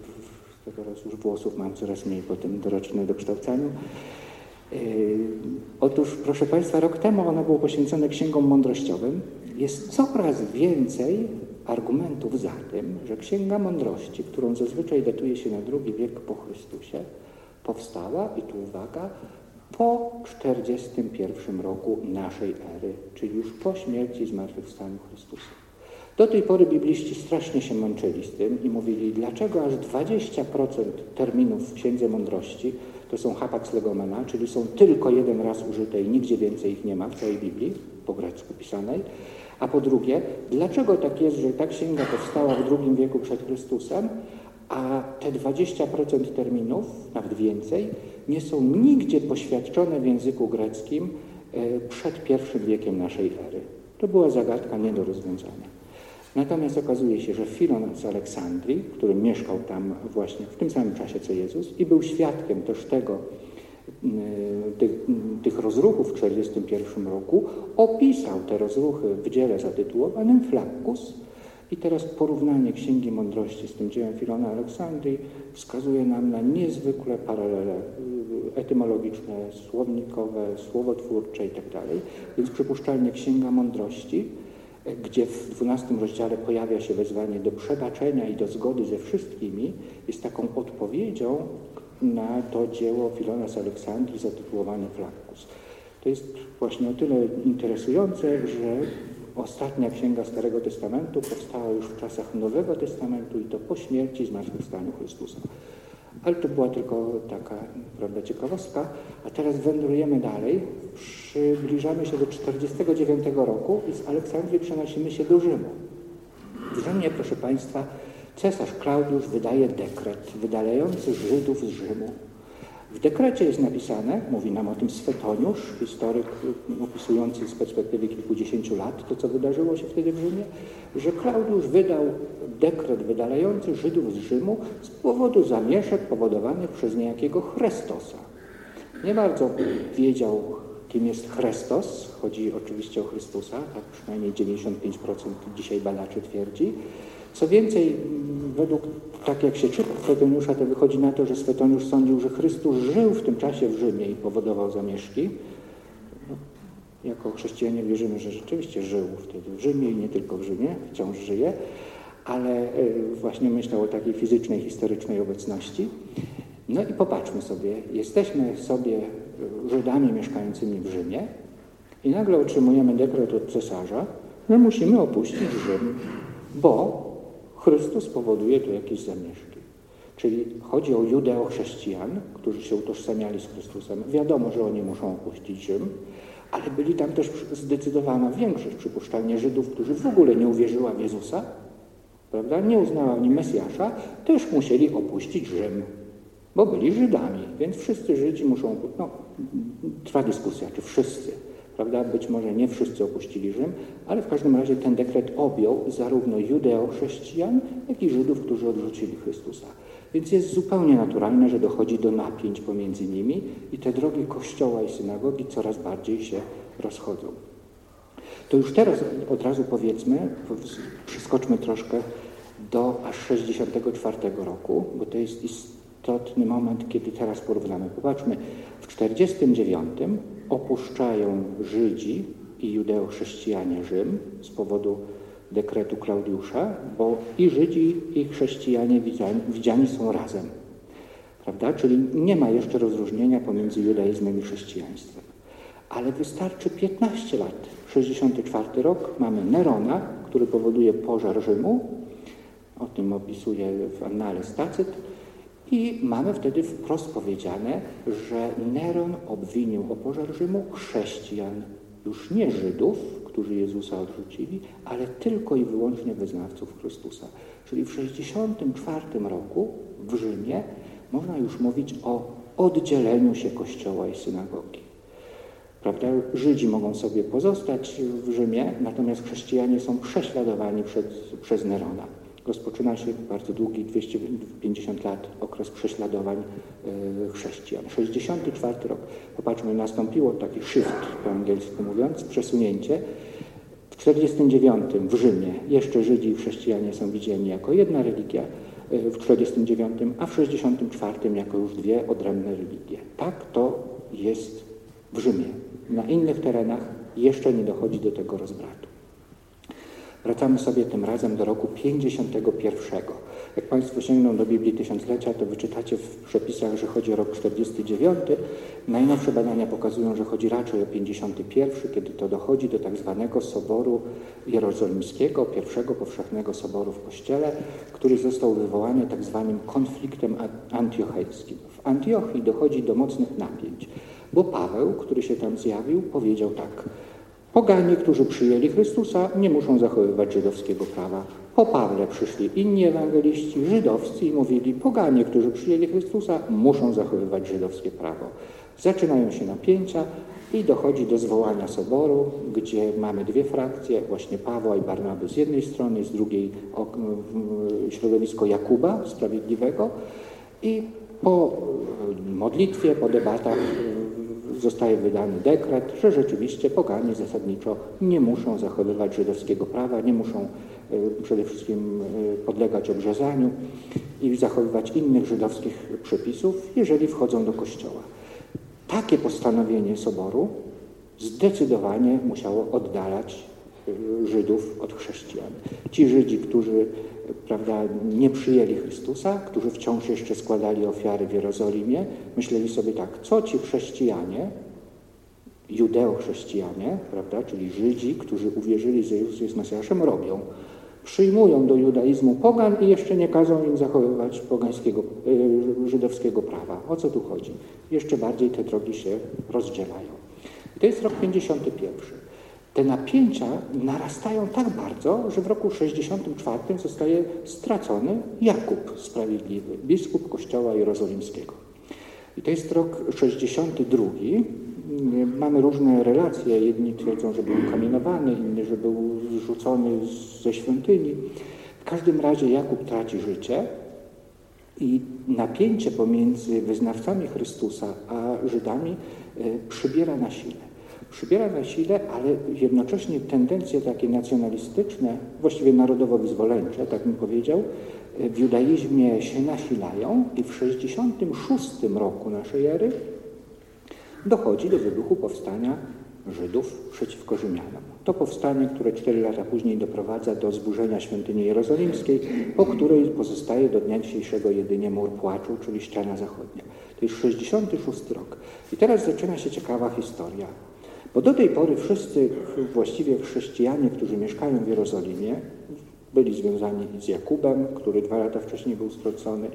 teraz już włosów mam coraz mniej po tym dorocznym dokształcaniu. Otóż, proszę Państwa, rok temu ono było poświęcone księgom mądrościowym. Jest coraz więcej argumentów za tym, że Księga Mądrości, którą zazwyczaj datuje się na drugi wiek po Chrystusie, powstała, i tu uwaga, po 41 roku naszej ery, czyli już po śmierci i zmartwychwstaniu Chrystusa. Do tej pory bibliści strasznie się męczyli z tym i mówili, dlaczego aż 20% terminów w Księdze Mądrości to są hapax legomena, czyli są tylko jeden raz użyte i nigdzie więcej ich nie ma w całej Biblii, po grecku pisanej, a po drugie, dlaczego tak jest, że ta księga powstała w II wieku przed Chrystusem, a te 20% terminów, nawet więcej, nie są nigdzie poświadczone w języku greckim e, przed pierwszym wiekiem naszej ery. To była zagadka nie do rozwiązania. Natomiast okazuje się, że Filon z Aleksandrii, który mieszkał tam właśnie w tym samym czasie co Jezus i był świadkiem też tego, tych, tych rozruchów w 1941 roku, opisał te rozruchy w dziele zatytułowanym Flaccus. I teraz porównanie Księgi Mądrości z tym dziełem Filona Aleksandrii wskazuje nam na niezwykłe paralele y, etymologiczne, słownikowe, słowotwórcze itd. Tak Więc przypuszczalnie Księga Mądrości, y, gdzie w 12 rozdziale pojawia się wezwanie do przebaczenia i do zgody ze wszystkimi, jest taką odpowiedzią na to dzieło Filona z Aleksandrii zatytułowane Flaccus. To jest właśnie o tyle interesujące, że ostatnia księga Starego Testamentu powstała już w czasach Nowego Testamentu i to po śmierci i zmartwychwstaniu Chrystusa. Ale to była tylko taka prawda, ciekawostka. A teraz wędrujemy dalej. Przybliżamy się do 49 roku i z Aleksandrii przenosimy się do Rzymu. W Rzymie, proszę Państwa, Cesarz Klaudiusz wydaje dekret wydalający Żydów z Rzymu. W dekrecie jest napisane, mówi nam o tym Swetoniusz, historyk opisujący z perspektywy kilkudziesięciu lat to, co wydarzyło się wtedy w Rzymie, że Klaudiusz wydał dekret wydalający Żydów z Rzymu z powodu zamieszek powodowanych przez niejakiego Chrystosa. Nie bardzo wiedział, kim jest Chrystus, chodzi oczywiście o Chrystusa, tak przynajmniej 95% dzisiaj badaczy twierdzi, co więcej, według, tak jak się czyta Swetoniusza, to wychodzi na to, że Swetoniusz sądził, że Chrystus żył w tym czasie w Rzymie i powodował zamieszki. No, jako chrześcijanie wierzymy, że rzeczywiście żył wtedy w Rzymie i nie tylko w Rzymie, wciąż żyje, ale e, właśnie myślał o takiej fizycznej, historycznej obecności. No i popatrzmy sobie, jesteśmy sobie Żydami mieszkającymi w Rzymie i nagle otrzymujemy dekret od cesarza, że musimy opuścić Rzym, bo Chrystus powoduje tu jakieś zamieszki. Czyli chodzi o judeo-chrześcijan, którzy się utożsamiali z Chrystusem. Wiadomo, że oni muszą opuścić Rzym, ale byli tam też zdecydowana większość, przypuszczalnie Żydów, którzy w ogóle nie uwierzyła w Jezusa, prawda, nie uznała w nim Mesjasza, też musieli opuścić Rzym, bo byli Żydami, więc wszyscy Żydzi muszą, no, trwa dyskusja, czy wszyscy, Prawda? Być może nie wszyscy opuścili Rzym, ale w każdym razie ten dekret objął zarówno judeo-chrześcijan, jak i Żydów, którzy odrzucili Chrystusa. Więc jest zupełnie naturalne, że dochodzi do napięć pomiędzy nimi i te drogi kościoła i synagogi coraz bardziej się rozchodzą. To już teraz od razu powiedzmy, przeskoczmy troszkę do aż 64 roku, bo to jest istotny moment, kiedy teraz porównamy. Popatrzmy, w 49 opuszczają Żydzi i judeochrześcijanie Rzym z powodu dekretu Klaudiusza, bo i Żydzi, i chrześcijanie widziani, widziani są razem. Prawda? Czyli nie ma jeszcze rozróżnienia pomiędzy judaizmem i chrześcijaństwem. Ale wystarczy 15 lat. 64 rok mamy Nerona, który powoduje pożar Rzymu. O tym opisuje w Annales Tacyt. I mamy wtedy wprost powiedziane, że Neron obwinił o pożar Rzymu chrześcijan, już nie Żydów, którzy Jezusa odrzucili, ale tylko i wyłącznie wyznawców Chrystusa. Czyli w 64 roku w Rzymie można już mówić o oddzieleniu się Kościoła i synagogi. Prawda? Żydzi mogą sobie pozostać w Rzymie, natomiast chrześcijanie są prześladowani przez, przez Nerona. Rozpoczyna się bardzo długi, 250 lat, okres prześladowań e, chrześcijan. 64 rok. Popatrzmy, nastąpiło taki shift, po angielsku mówiąc, przesunięcie. W 49 w Rzymie jeszcze Żydzi i chrześcijanie są widziani jako jedna religia, e, w 49, a w 64 jako już dwie odrębne religie. Tak to jest w Rzymie. Na innych terenach jeszcze nie dochodzi do tego rozbratu. Wracamy sobie tym razem do roku 51. Jak Państwo sięgną do Biblii Tysiąclecia, to wyczytacie w przepisach, że chodzi o rok 49. Najnowsze badania pokazują, że chodzi raczej o 51, kiedy to dochodzi do tak zwanego Soboru Jerozolimskiego, pierwszego powszechnego soboru w Kościele, który został wywołany tak zwanym konfliktem antiochejskim. W Antiochii dochodzi do mocnych napięć, bo Paweł, który się tam zjawił, powiedział tak – Poganie, którzy przyjęli Chrystusa, nie muszą zachowywać żydowskiego prawa. Po Pawle przyszli inni ewangeliści żydowscy i mówili, poganie, którzy przyjęli Chrystusa, muszą zachowywać żydowskie prawo. Zaczynają się napięcia i dochodzi do zwołania soboru, gdzie mamy dwie frakcje, właśnie Pawła i Barnaby z jednej strony, z drugiej środowisko Jakuba, sprawiedliwego i po modlitwie, po debatach zostaje wydany dekret, że rzeczywiście poganie zasadniczo nie muszą zachowywać żydowskiego prawa, nie muszą e, przede wszystkim e, podlegać obrzezaniu i zachowywać innych żydowskich przepisów, jeżeli wchodzą do kościoła. Takie postanowienie Soboru zdecydowanie musiało oddalać e, Żydów od chrześcijan. Ci Żydzi, którzy prawda, nie przyjęli Chrystusa, którzy wciąż jeszcze składali ofiary w Jerozolimie, myśleli sobie tak, co ci chrześcijanie, judeo-chrześcijanie, prawda, czyli Żydzi, którzy uwierzyli, że Jezus jest Mesjaszem, robią. Przyjmują do judaizmu pogan i jeszcze nie kazą im zachowywać pogańskiego, y, żydowskiego prawa. O co tu chodzi? Jeszcze bardziej te drogi się rozdzielają. I to jest rok 51 te napięcia narastają tak bardzo, że w roku 64 zostaje stracony Jakub Sprawiedliwy, biskup Kościoła Jerozolimskiego. I to jest rok 62. Mamy różne relacje. Jedni twierdzą, że był kamienowany, inni, że był zrzucony ze świątyni. W każdym razie Jakub traci życie i napięcie pomiędzy wyznawcami Chrystusa a Żydami e, przybiera na sile przybiera na sile, ale jednocześnie tendencje takie nacjonalistyczne, właściwie narodowo-wyzwoleńcze, tak bym powiedział, w judaizmie się nasilają i w 66 roku naszej ery dochodzi do wybuchu powstania Żydów przeciwko Rzymianom. To powstanie, które cztery lata później doprowadza do zburzenia świątyni jerozolimskiej, po której pozostaje do dnia dzisiejszego jedynie mur płaczu, czyli ściana zachodnia. To jest 66 rok. I teraz zaczyna się ciekawa historia. Bo do tej pory wszyscy właściwie chrześcijanie, którzy mieszkają w Jerozolimie, byli związani z Jakubem, który dwa lata wcześniej był stracony,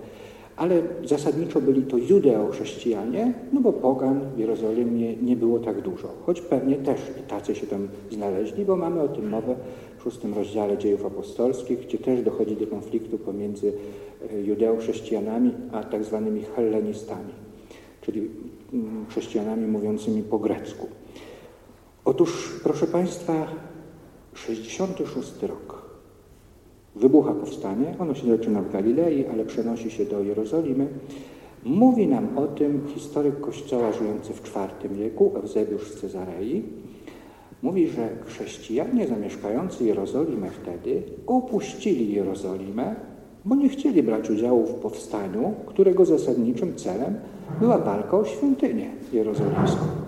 ale zasadniczo byli to judeo-chrześcijanie, no bo pogan w Jerozolimie nie było tak dużo. Choć pewnie też i tacy się tam znaleźli, bo mamy o tym mowę w szóstym rozdziale dziejów apostolskich, gdzie też dochodzi do konfliktu pomiędzy e, judeo-chrześcijanami a tak zwanymi hellenistami, czyli mm, chrześcijanami mówiącymi po grecku. Otóż, proszę Państwa, 66 rok. Wybucha powstanie, ono się zaczyna w Galilei, ale przenosi się do Jerozolimy. Mówi nam o tym historyk Kościoła żyjący w IV wieku, Eusebiusz z Cezarei. Mówi, że chrześcijanie zamieszkający Jerozolimę wtedy opuścili Jerozolimę bo nie chcieli brać udziału w powstaniu, którego zasadniczym celem była walka o świątynię jerozolimską.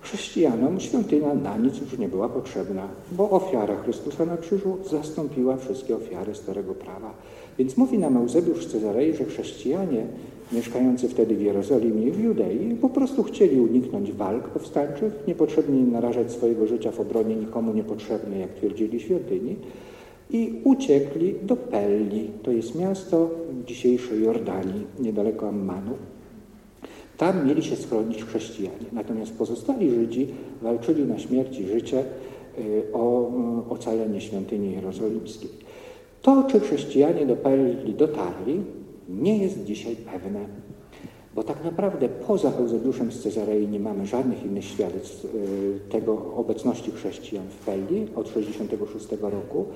Chrześcijanom świątynia na nic już nie była potrzebna, bo ofiara Chrystusa na krzyżu zastąpiła wszystkie ofiary Starego Prawa. Więc mówi nam Eusebiusz Cezarei, że chrześcijanie mieszkający wtedy w Jerozolimie i w Judei po prostu chcieli uniknąć walk powstańczych, niepotrzebnie narażać swojego życia w obronie nikomu niepotrzebnej, jak twierdzili świątyni, i uciekli do Pelli, to jest miasto dzisiejszej Jordanii, niedaleko Ammanu. Tam mieli się schronić chrześcijanie. Natomiast pozostali Żydzi walczyli na śmierć i życie y, o y, ocalenie świątyni jerozolimskiej. To, czy chrześcijanie do Pelli dotarli, nie jest dzisiaj pewne, bo tak naprawdę poza Eusebiuszem z Cezarei nie mamy żadnych innych świadectw y, tego obecności chrześcijan w Pelli od 66 roku.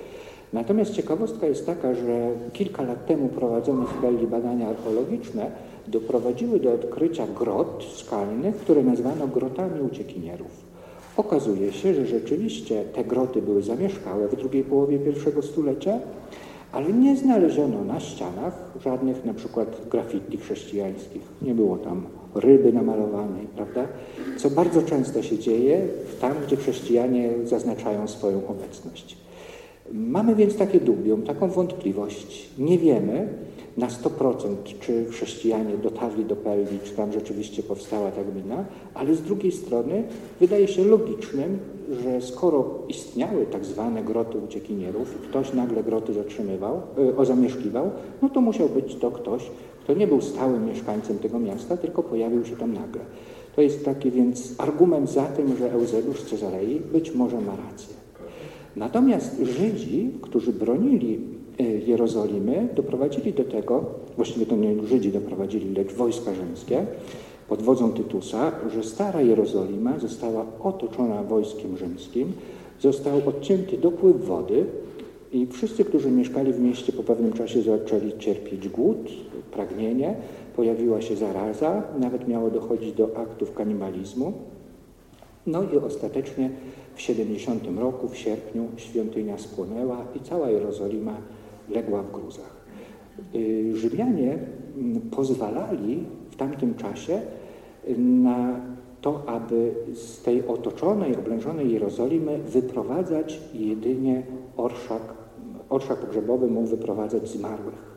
Natomiast ciekawostka jest taka, że kilka lat temu prowadzone w Pelli badania archeologiczne doprowadziły do odkrycia grot skalnych, które nazwano grotami uciekinierów. Okazuje się, że rzeczywiście te groty były zamieszkałe w drugiej połowie pierwszego stulecia, ale nie znaleziono na ścianach żadnych na przykład graffiti chrześcijańskich. Nie było tam ryby namalowanej, prawda? Co bardzo często się dzieje tam, gdzie chrześcijanie zaznaczają swoją obecność. Mamy więc takie dubium, taką wątpliwość. Nie wiemy na 100% czy chrześcijanie dotarli do Pelwi, czy tam rzeczywiście powstała ta gmina, ale z drugiej strony wydaje się logicznym, że skoro istniały tak zwane groty uciekinierów i ktoś nagle groty zatrzymywał, yy, zamieszkiwał, no to musiał być to ktoś, kto nie był stałym mieszkańcem tego miasta, tylko pojawił się tam nagle. To jest taki więc argument za tym, że Eusebiusz Cezarei być może ma rację. Natomiast Żydzi, którzy bronili e, Jerozolimy, doprowadzili do tego, właściwie to nie Żydzi doprowadzili, lecz wojska rzymskie, pod wodzą Tytusa, że stara Jerozolima została otoczona wojskiem rzymskim, został odcięty dopływ wody i wszyscy, którzy mieszkali w mieście po pewnym czasie zaczęli cierpieć głód, pragnienie, pojawiła się zaraza, nawet miało dochodzić do aktów kanibalizmu. No i ostatecznie w 70 roku, w sierpniu, świątynia spłonęła i cała Jerozolima legła w gruzach. Y, Rzymianie mm, pozwalali w tamtym czasie na to, aby z tej otoczonej, oblężonej Jerozolimy wyprowadzać jedynie orszak, orszak pogrzebowy mógł wyprowadzać zmarłych.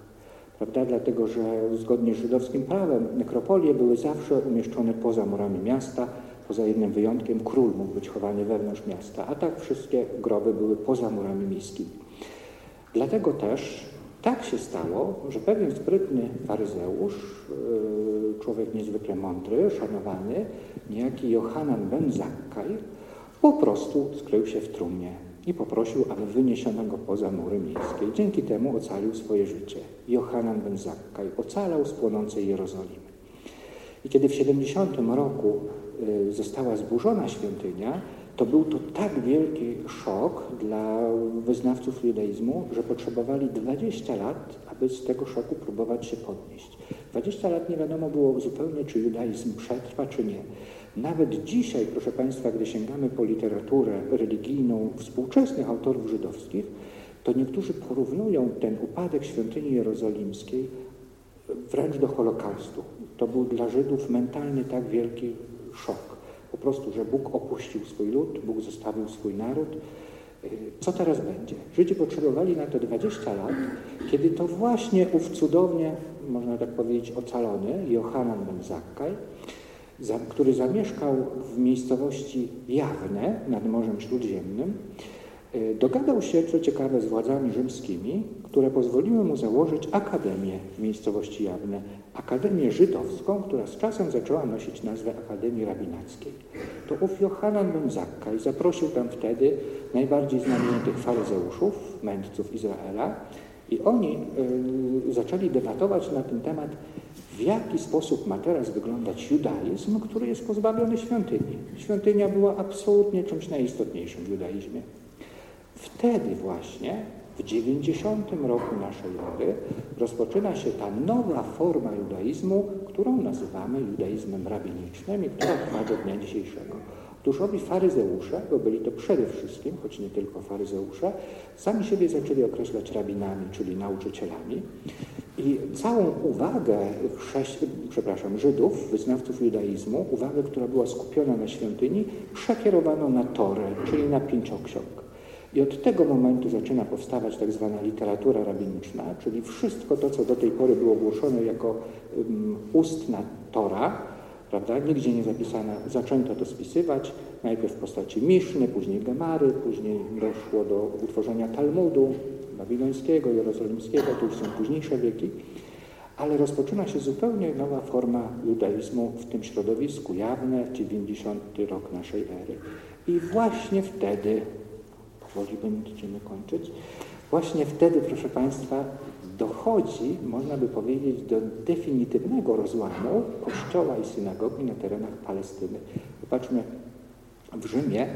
Prawda? Dlatego, że zgodnie z żydowskim prawem nekropolie były zawsze umieszczone poza murami miasta, poza jednym wyjątkiem król mógł być chowany wewnątrz miasta, a tak wszystkie groby były poza murami miejskimi. Dlatego też tak się stało, że pewien sprytny faryzeusz, yy, człowiek niezwykle mądry, szanowany, niejaki Johanan ben Zakkaj, po prostu skrył się w trumnie i poprosił, aby wyniesiono go poza mury miejskie. Dzięki temu ocalił swoje życie. Johanan ben Zakkaj ocalał z płonącej Jerozolimy. I kiedy w 70 roku y, została zburzona świątynia, to był to tak wielki szok dla wyznawców judaizmu, że potrzebowali 20 lat, aby z tego szoku próbować się podnieść. 20 lat nie wiadomo było zupełnie, czy judaizm przetrwa, czy nie. Nawet dzisiaj, proszę Państwa, gdy sięgamy po literaturę religijną współczesnych autorów żydowskich, to niektórzy porównują ten upadek świątyni jerozolimskiej wręcz do Holokaustu. To był dla Żydów mentalny tak wielki szok. Po prostu, że Bóg opuścił swój lud, Bóg zostawił swój naród. Y, co teraz będzie? Żydzi potrzebowali na to 20 lat, kiedy to właśnie ów cudownie, można tak powiedzieć, ocalony Johanan ben Zakkaj, który zamieszkał w miejscowości Jawne nad Morzem Śródziemnym, dogadał się, co ciekawe, z władzami rzymskimi, które pozwoliły mu założyć akademię w miejscowości Jawne, Akademię Żydowską, która z czasem zaczęła nosić nazwę Akademii Rabinackiej. To ów Johanan ben Zakkaj zaprosił tam wtedy najbardziej znamienitych faryzeuszów, mędrców Izraela i oni y, zaczęli debatować na ten temat, w jaki sposób ma teraz wyglądać judaizm, który jest pozbawiony świątyni. Świątynia była absolutnie czymś najistotniejszym w judaizmie. Wtedy właśnie w 90 roku naszej ery rozpoczyna się ta nowa forma judaizmu, którą nazywamy judaizmem rabinicznym i która trwa do dnia dzisiejszego. Otóż owi faryzeusze, bo byli to przede wszystkim, choć nie tylko faryzeusze, sami siebie zaczęli określać rabinami, czyli nauczycielami. I całą uwagę chrześci- przepraszam, Żydów, wyznawców judaizmu, uwagę, która była skupiona na świątyni, przekierowano na Torę, czyli na pięcioksiąg. I od tego momentu zaczyna powstawać tak zwana literatura rabiniczna, czyli wszystko to, co do tej pory było głoszone jako um, ustna Tora, prawda, nigdzie nie zapisane, zaczęto to spisywać, najpierw w postaci Miszny, później Gemary, później doszło do utworzenia Talmudu babilońskiego, jerozolimskiego, to już są późniejsze wieki, ale rozpoczyna się zupełnie nowa forma judaizmu w tym środowisku, jawne, 90 rok naszej ery. I właśnie wtedy powoli będziemy kończyć. Właśnie wtedy, proszę Państwa, dochodzi, można by powiedzieć, do definitywnego rozłamu kościoła i synagogi na terenach Palestyny. Popatrzmy, w Rzymie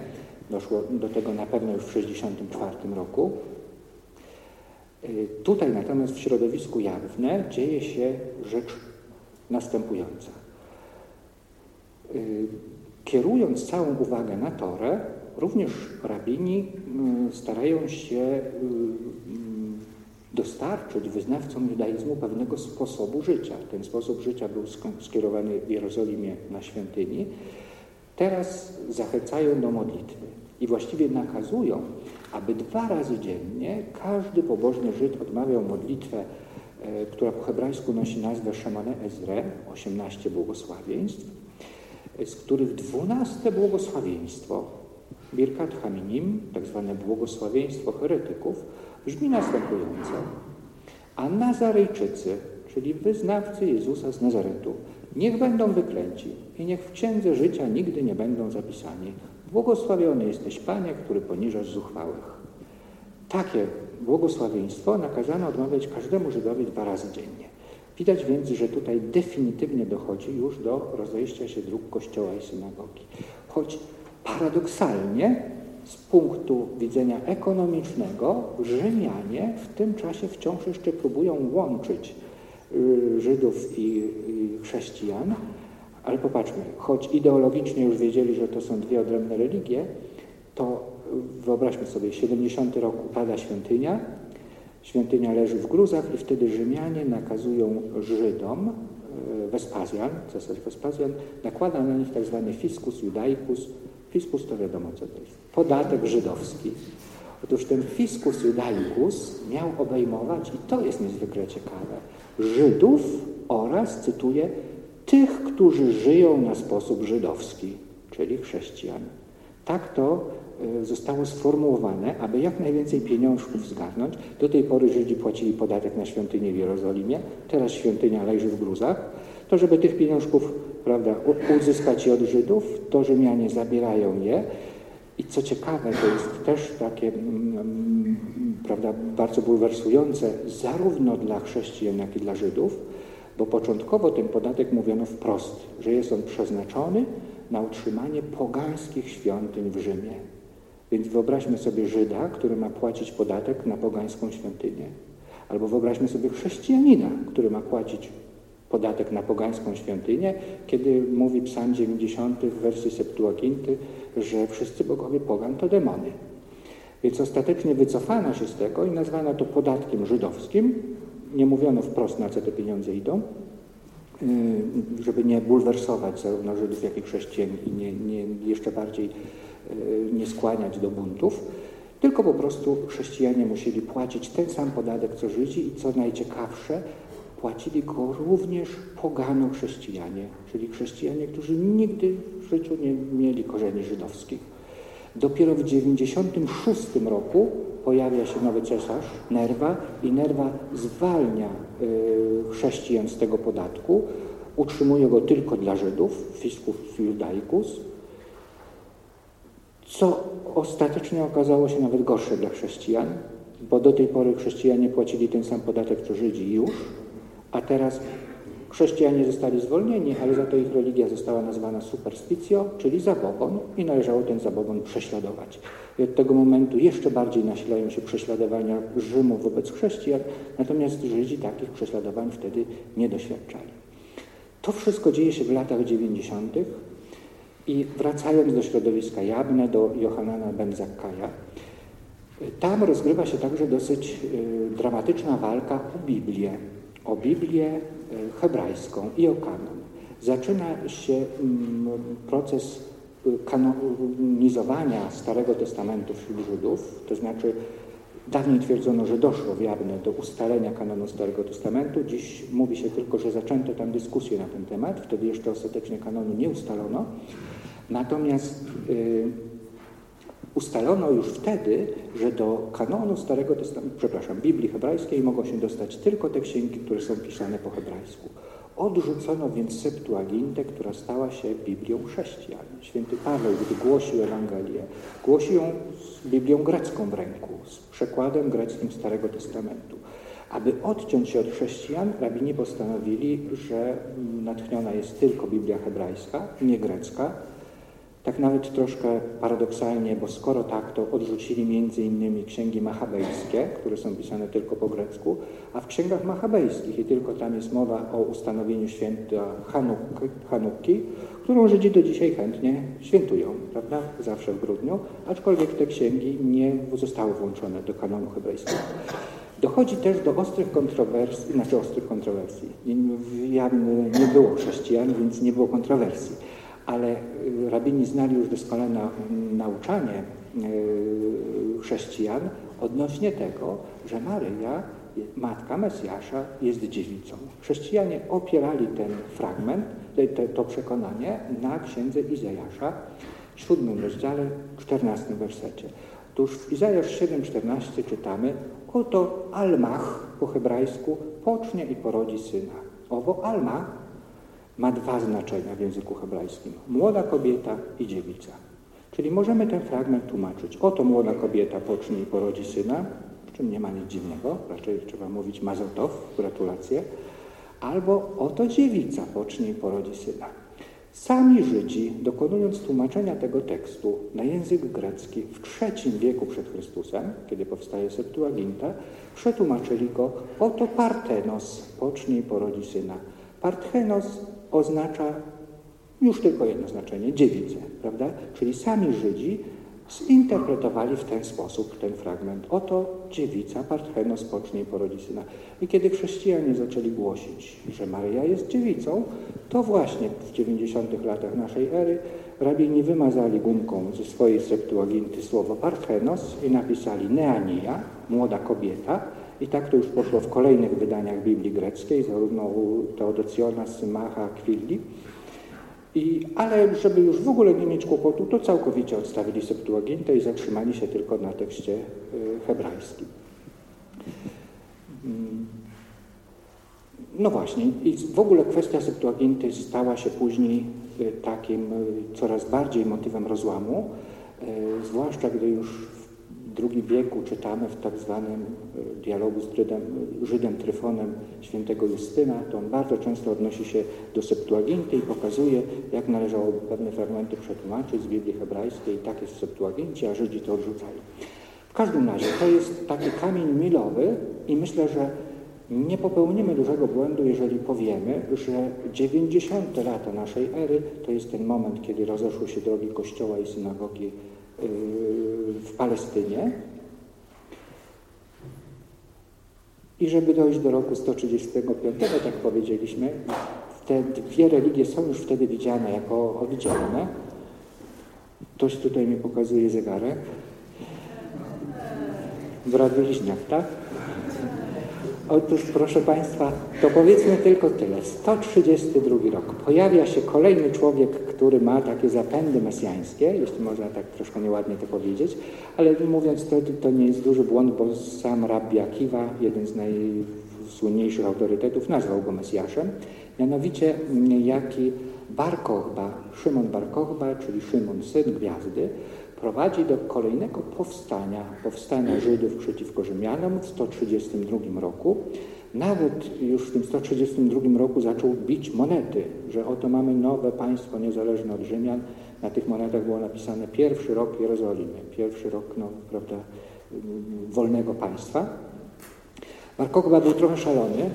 doszło do tego na pewno już w 1964 roku. Y, tutaj natomiast w środowisku jawne dzieje się rzecz następująca. Y, kierując całą uwagę na Torę, Również rabini mm, starają się mm, dostarczyć wyznawcom judaizmu pewnego sposobu życia. Ten sposób życia był skierowany w Jerozolimie na świątyni. Teraz zachęcają do modlitwy i właściwie nakazują, aby dwa razy dziennie każdy pobożny Żyd odmawiał modlitwę, e, która po hebrajsku nosi nazwę Shemane Ezre, 18 błogosławieństw, z których 12 błogosławieństwo Birkat Haminim, tak zwane błogosławieństwo heretyków, brzmi następująco. A Nazarejczycy, czyli wyznawcy Jezusa z Nazaretu, niech będą wyklęci i niech w księdze życia nigdy nie będą zapisani. Błogosławiony jesteś Panie, który poniżasz zuchwałych. Takie błogosławieństwo nakazano odmawiać każdemu Żydowi dwa razy dziennie. Widać więc, że tutaj definitywnie dochodzi już do rozejścia się dróg kościoła i synagogi. Choć Paradoksalnie, z punktu widzenia ekonomicznego, Rzymianie w tym czasie wciąż jeszcze próbują łączyć y, Żydów i chrześcijan, ale popatrzmy, choć ideologicznie już wiedzieli, że to są dwie odrębne religie, to wyobraźmy sobie, 70 rok upada świątynia, świątynia leży w gruzach i wtedy Rzymianie nakazują Żydom, y, Wespazjan, cesarz Wespazjan, nakłada na nich tak zwany fiscus judaicus, Fiskus to wiadomo co to jest. Podatek żydowski. Otóż ten fiskus judaicus miał obejmować, i to jest niezwykle ciekawe, Żydów oraz, cytuję, tych, którzy żyją na sposób żydowski, czyli chrześcijan. Tak to e, zostało sformułowane, aby jak najwięcej pieniążków zgarnąć. Do tej pory Żydzi płacili podatek na świątynię w Jerozolimie, teraz świątynia leży w gruzach. To, żeby tych pieniążków prawda, uzyskać je od Żydów, to Rzymianie zabierają je. I co ciekawe, to jest też takie mm, mm, prawda, bardzo bulwersujące zarówno dla chrześcijan, jak i dla Żydów, bo początkowo ten podatek mówiono wprost, że jest on przeznaczony na utrzymanie pogańskich świątyń w Rzymie. Więc wyobraźmy sobie Żyda, który ma płacić podatek na pogańską świątynię. Albo wyobraźmy sobie chrześcijanina, który ma płacić podatek na pogańską świątynię, kiedy mówi psalm 90 w wersji Septuaginty, że wszyscy bogowie pogan to demony. Więc ostatecznie wycofano się z tego i nazwano to podatkiem żydowskim. Nie mówiono wprost, na co te pieniądze idą, y, żeby nie bulwersować zarówno Żydów, jak i chrześcijan i nie, nie, jeszcze bardziej y, nie skłaniać do buntów, tylko po prostu chrześcijanie musieli płacić ten sam podatek co Żydzi i co najciekawsze, płacili go również pogano chrześcijanie, czyli chrześcijanie, którzy nigdy w życiu nie mieli korzeni żydowskich. Dopiero w 96 roku pojawia się nowy cesarz, Nerwa, i Nerwa zwalnia y, chrześcijan z tego podatku, utrzymuje go tylko dla Żydów, fiscus judaicus, co ostatecznie okazało się nawet gorsze dla chrześcijan, bo do tej pory chrześcijanie płacili ten sam podatek co Żydzi już, a teraz chrześcijanie zostali zwolnieni, ale za to ich religia została nazwana superstycjo, czyli zabobon i należało ten zabobon prześladować. I od tego momentu jeszcze bardziej nasilają się prześladowania Rzymu wobec chrześcijan, natomiast Żydzi takich prześladowań wtedy nie doświadczali. To wszystko dzieje się w latach 90. I wracając do środowiska Jabne, do Johanana ben Zakkaja, tam rozgrywa się także dosyć y, dramatyczna walka o Biblię, o Biblię y, hebrajską i o kanon. Zaczyna się mm, proces y, kanonizowania Starego Testamentu wśród Żydów, to znaczy dawniej twierdzono, że doszło w Jabne do ustalenia kanonu Starego Testamentu, dziś mówi się tylko, że zaczęto tam dyskusję na ten temat, wtedy jeszcze ostatecznie kanonu nie ustalono, natomiast yy, ustalono już wtedy, że do kanonu Starego Testamentu, przepraszam, Biblii hebrajskiej mogą się dostać tylko te księgi, które są pisane po hebrajsku. Odrzucono więc Septuagintę, która stała się Biblią chrześcijan. Święty Paweł, gdy głosił Ewangelię, głosił ją z Biblią grecką w ręku, z przekładem greckim Starego Testamentu. Aby odciąć się od chrześcijan, rabini postanowili, że natchniona jest tylko Biblia hebrajska, nie grecka, tak nawet troszkę paradoksalnie, bo skoro tak, to odrzucili między innymi księgi machabejskie, które są pisane tylko po grecku, a w księgach machabejskich i tylko tam jest mowa o ustanowieniu święta Hanukki, którą Żydzi do dzisiaj chętnie świętują, prawda? Zawsze w grudniu, aczkolwiek te księgi nie zostały włączone do kanonu hebrajskiego. Dochodzi też do ostrych kontrowersji, znaczy ostrych kontrowersji. Nie było chrześcijan, więc nie było kontrowersji ale y, rabini znali już doskonale na, nauczanie y, chrześcijan odnośnie tego, że Maryja, matka Mesjasza, jest dziewicą. Chrześcijanie opierali ten fragment, te, to przekonanie na księdze Izajasza, w siódmym rozdziale, czternastym wersecie. Otóż w Izajasz 7,14 czytamy Oto Almach po hebrajsku pocznie i porodzi syna. Owo Almach ma dwa znaczenia w języku hebrajskim. Młoda kobieta i dziewica. Czyli możemy ten fragment tłumaczyć. Oto młoda kobieta pocznie i porodzi syna, w czym nie ma nic dziwnego, raczej trzeba mówić mazotow, gratulacje. Albo oto dziewica pocznie i porodzi syna. Sami Żydzi, dokonując tłumaczenia tego tekstu na język grecki w III wieku przed Chrystusem, kiedy powstaje Septuaginta, przetłumaczyli go oto Partenos, pocznie i porodzi syna. Parthenos oznacza już tylko jedno znaczenie, dziewicę, prawda? Czyli sami Żydzi zinterpretowali w ten sposób ten fragment. Oto dziewica, Parthenos pocznie i porodzi syna. I kiedy chrześcijanie zaczęli głosić, że Maryja jest dziewicą, to właśnie w 90 latach naszej ery rabini wymazali gumką ze swojej Septuaginty słowo Parthenos i napisali Neania, młoda kobieta, i tak to już poszło w kolejnych wydaniach Biblii greckiej, zarówno u Teodocjona, Symacha, Aquilli. I, ale żeby już w ogóle nie mieć kłopotu, to całkowicie odstawili Septuagintę i zatrzymali się tylko na tekście y, hebrajskim. Mm. No właśnie, i w ogóle kwestia Septuaginty stała się później y, takim y, coraz bardziej motywem rozłamu, zwłaszcza gdy już II wieku czytamy w tak zwanym e, dialogu z Żydem, Żydem Tryfonem świętego Justyna, to on bardzo często odnosi się do Septuaginty i pokazuje, jak należało pewne fragmenty przetłumaczyć z Biblii hebrajskiej. Tak jest w Septuagincie, a Żydzi to odrzucali. W każdym razie to jest taki kamień milowy i myślę, że nie popełnimy dużego błędu, jeżeli powiemy, że 90. lata naszej ery to jest ten moment, kiedy rozeszły się drogi Kościoła i synagogi w Palestynie. I żeby dojść do roku 135, tak powiedzieliśmy, te dwie religie są już wtedy widziane jako oddzielne. Ktoś tutaj mi pokazuje zegarek. Brat Bliźniak, tak? Otóż, proszę Państwa, to powiedzmy tylko tyle. 132 rok. Pojawia się kolejny człowiek, który ma takie zapędy mesjańskie, jeśli można tak troszkę nieładnie to powiedzieć, ale mówiąc to, to nie jest duży błąd, bo sam Rabbi Akiva, jeden z najsłynniejszych autorytetów, nazwał go Mesjaszem. Mianowicie jaki Bar Kochba, Szymon Bar Kochba, czyli Szymon, syn Gwiazdy, prowadzi do kolejnego powstania, powstania Żydów przeciwko Rzymianom w 132 roku. Nawet już w tym 132 roku zaczął bić monety, że oto mamy nowe państwo niezależne od Rzymian. Na tych monetach było napisane pierwszy rok Jerozolimy, pierwszy rok no, prawda, wolnego państwa. Markowa był trochę szalony.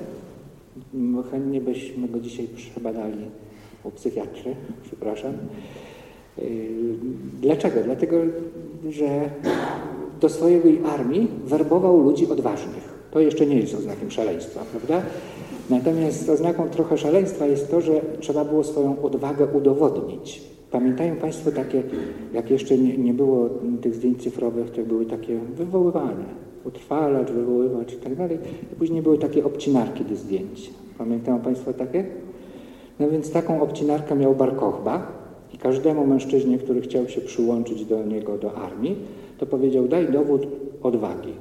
Chętnie byśmy go dzisiaj przebadali u psychiatry, przepraszam. Dlaczego? Dlatego, że do swojej armii werbował ludzi odważnych. To jeszcze nie jest oznakiem szaleństwa, prawda? Natomiast oznaką trochę szaleństwa jest to, że trzeba było swoją odwagę udowodnić. Pamiętają Państwo takie, jak jeszcze nie, nie było tych zdjęć cyfrowych, to były takie wywoływane, utrwalacz, wywoływacz i tak dalej. I później były takie obcinarki do zdjęć. Pamiętają Państwo takie? No więc taką obcinarkę miał Barkochba i każdemu mężczyźnie, który chciał się przyłączyć do niego do armii, to powiedział daj dowód odwagi.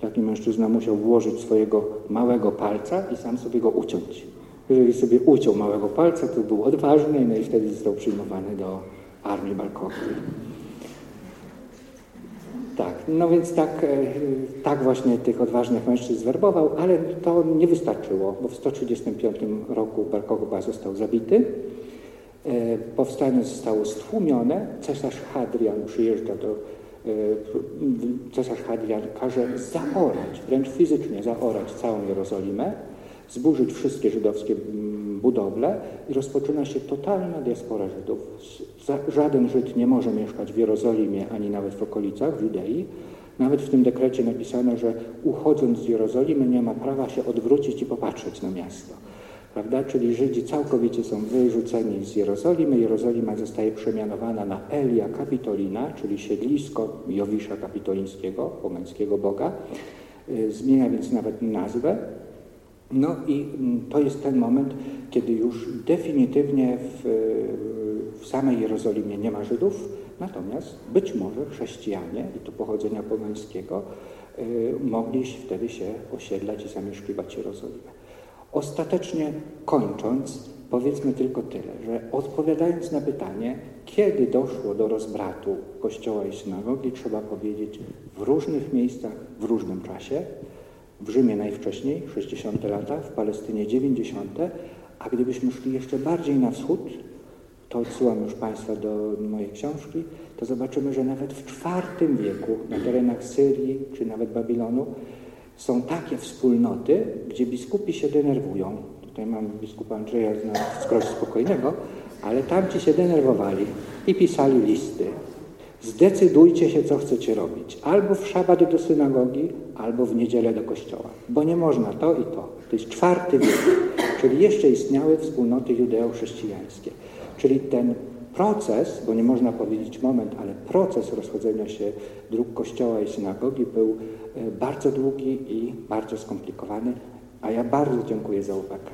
Taki mężczyzna musiał włożyć swojego małego palca i sam sobie go uciąć. Jeżeli sobie uciął małego palca, to był odważny no i wtedy został przyjmowany do armii Balkowskiej. Tak, no więc tak, e, tak właśnie tych odważnych mężczyzn zwerbował, ale to nie wystarczyło, bo w 135 roku Barkochba został zabity. E, powstanie zostało stłumione. Cesarz Hadrian przyjeżdża do E, cesarz Hadrian każe zaorać, wręcz fizycznie zaorać całą Jerozolimę, zburzyć wszystkie żydowskie mm, budowle i rozpoczyna się totalna diaspora Żydów. Żaden Żyd nie może mieszkać w Jerozolimie ani nawet w okolicach, w Judei. Nawet w tym dekrecie napisano, że uchodząc z Jerozolimy nie ma prawa się odwrócić i popatrzeć na miasto prawda? Czyli Żydzi całkowicie są wyrzuceni z Jerozolimy. Jerozolima zostaje przemianowana na Elia Kapitolina, czyli siedlisko Jowisza Kapitolińskiego, pogańskiego boga. Y, zmienia więc nawet nazwę. No i mm, to jest ten moment, kiedy już definitywnie w, w samej Jerozolimie nie ma Żydów, natomiast być może chrześcijanie, i to pochodzenia pogańskiego, y, mogli wtedy się osiedlać i zamieszkiwać Jerozolimę. Ostatecznie kończąc, powiedzmy tylko tyle, że odpowiadając na pytanie, kiedy doszło do rozbratu kościoła i synagogi, trzeba powiedzieć w różnych miejscach, w różnym czasie. W Rzymie najwcześniej, 60 lata, w Palestynie 90, a gdybyśmy szli jeszcze bardziej na wschód, to odsyłam już Państwa do mojej książki, to zobaczymy, że nawet w IV wieku na terenach Syrii czy nawet Babilonu są takie wspólnoty, gdzie biskupi się denerwują. Tutaj mam biskupa Andrzeja skroś spokojnego, ale tamci się denerwowali i pisali listy. Zdecydujcie się, co chcecie robić. Albo w szabat do synagogi, albo w niedzielę do kościoła. Bo nie można to i to. To jest czwarty wiek, czyli jeszcze istniały wspólnoty judeo-chrześcijańskie. Czyli ten proces, bo nie można powiedzieć moment, ale proces rozchodzenia się dróg kościoła i synagogi był e, bardzo długi i bardzo skomplikowany, a ja bardzo dziękuję za uwagę.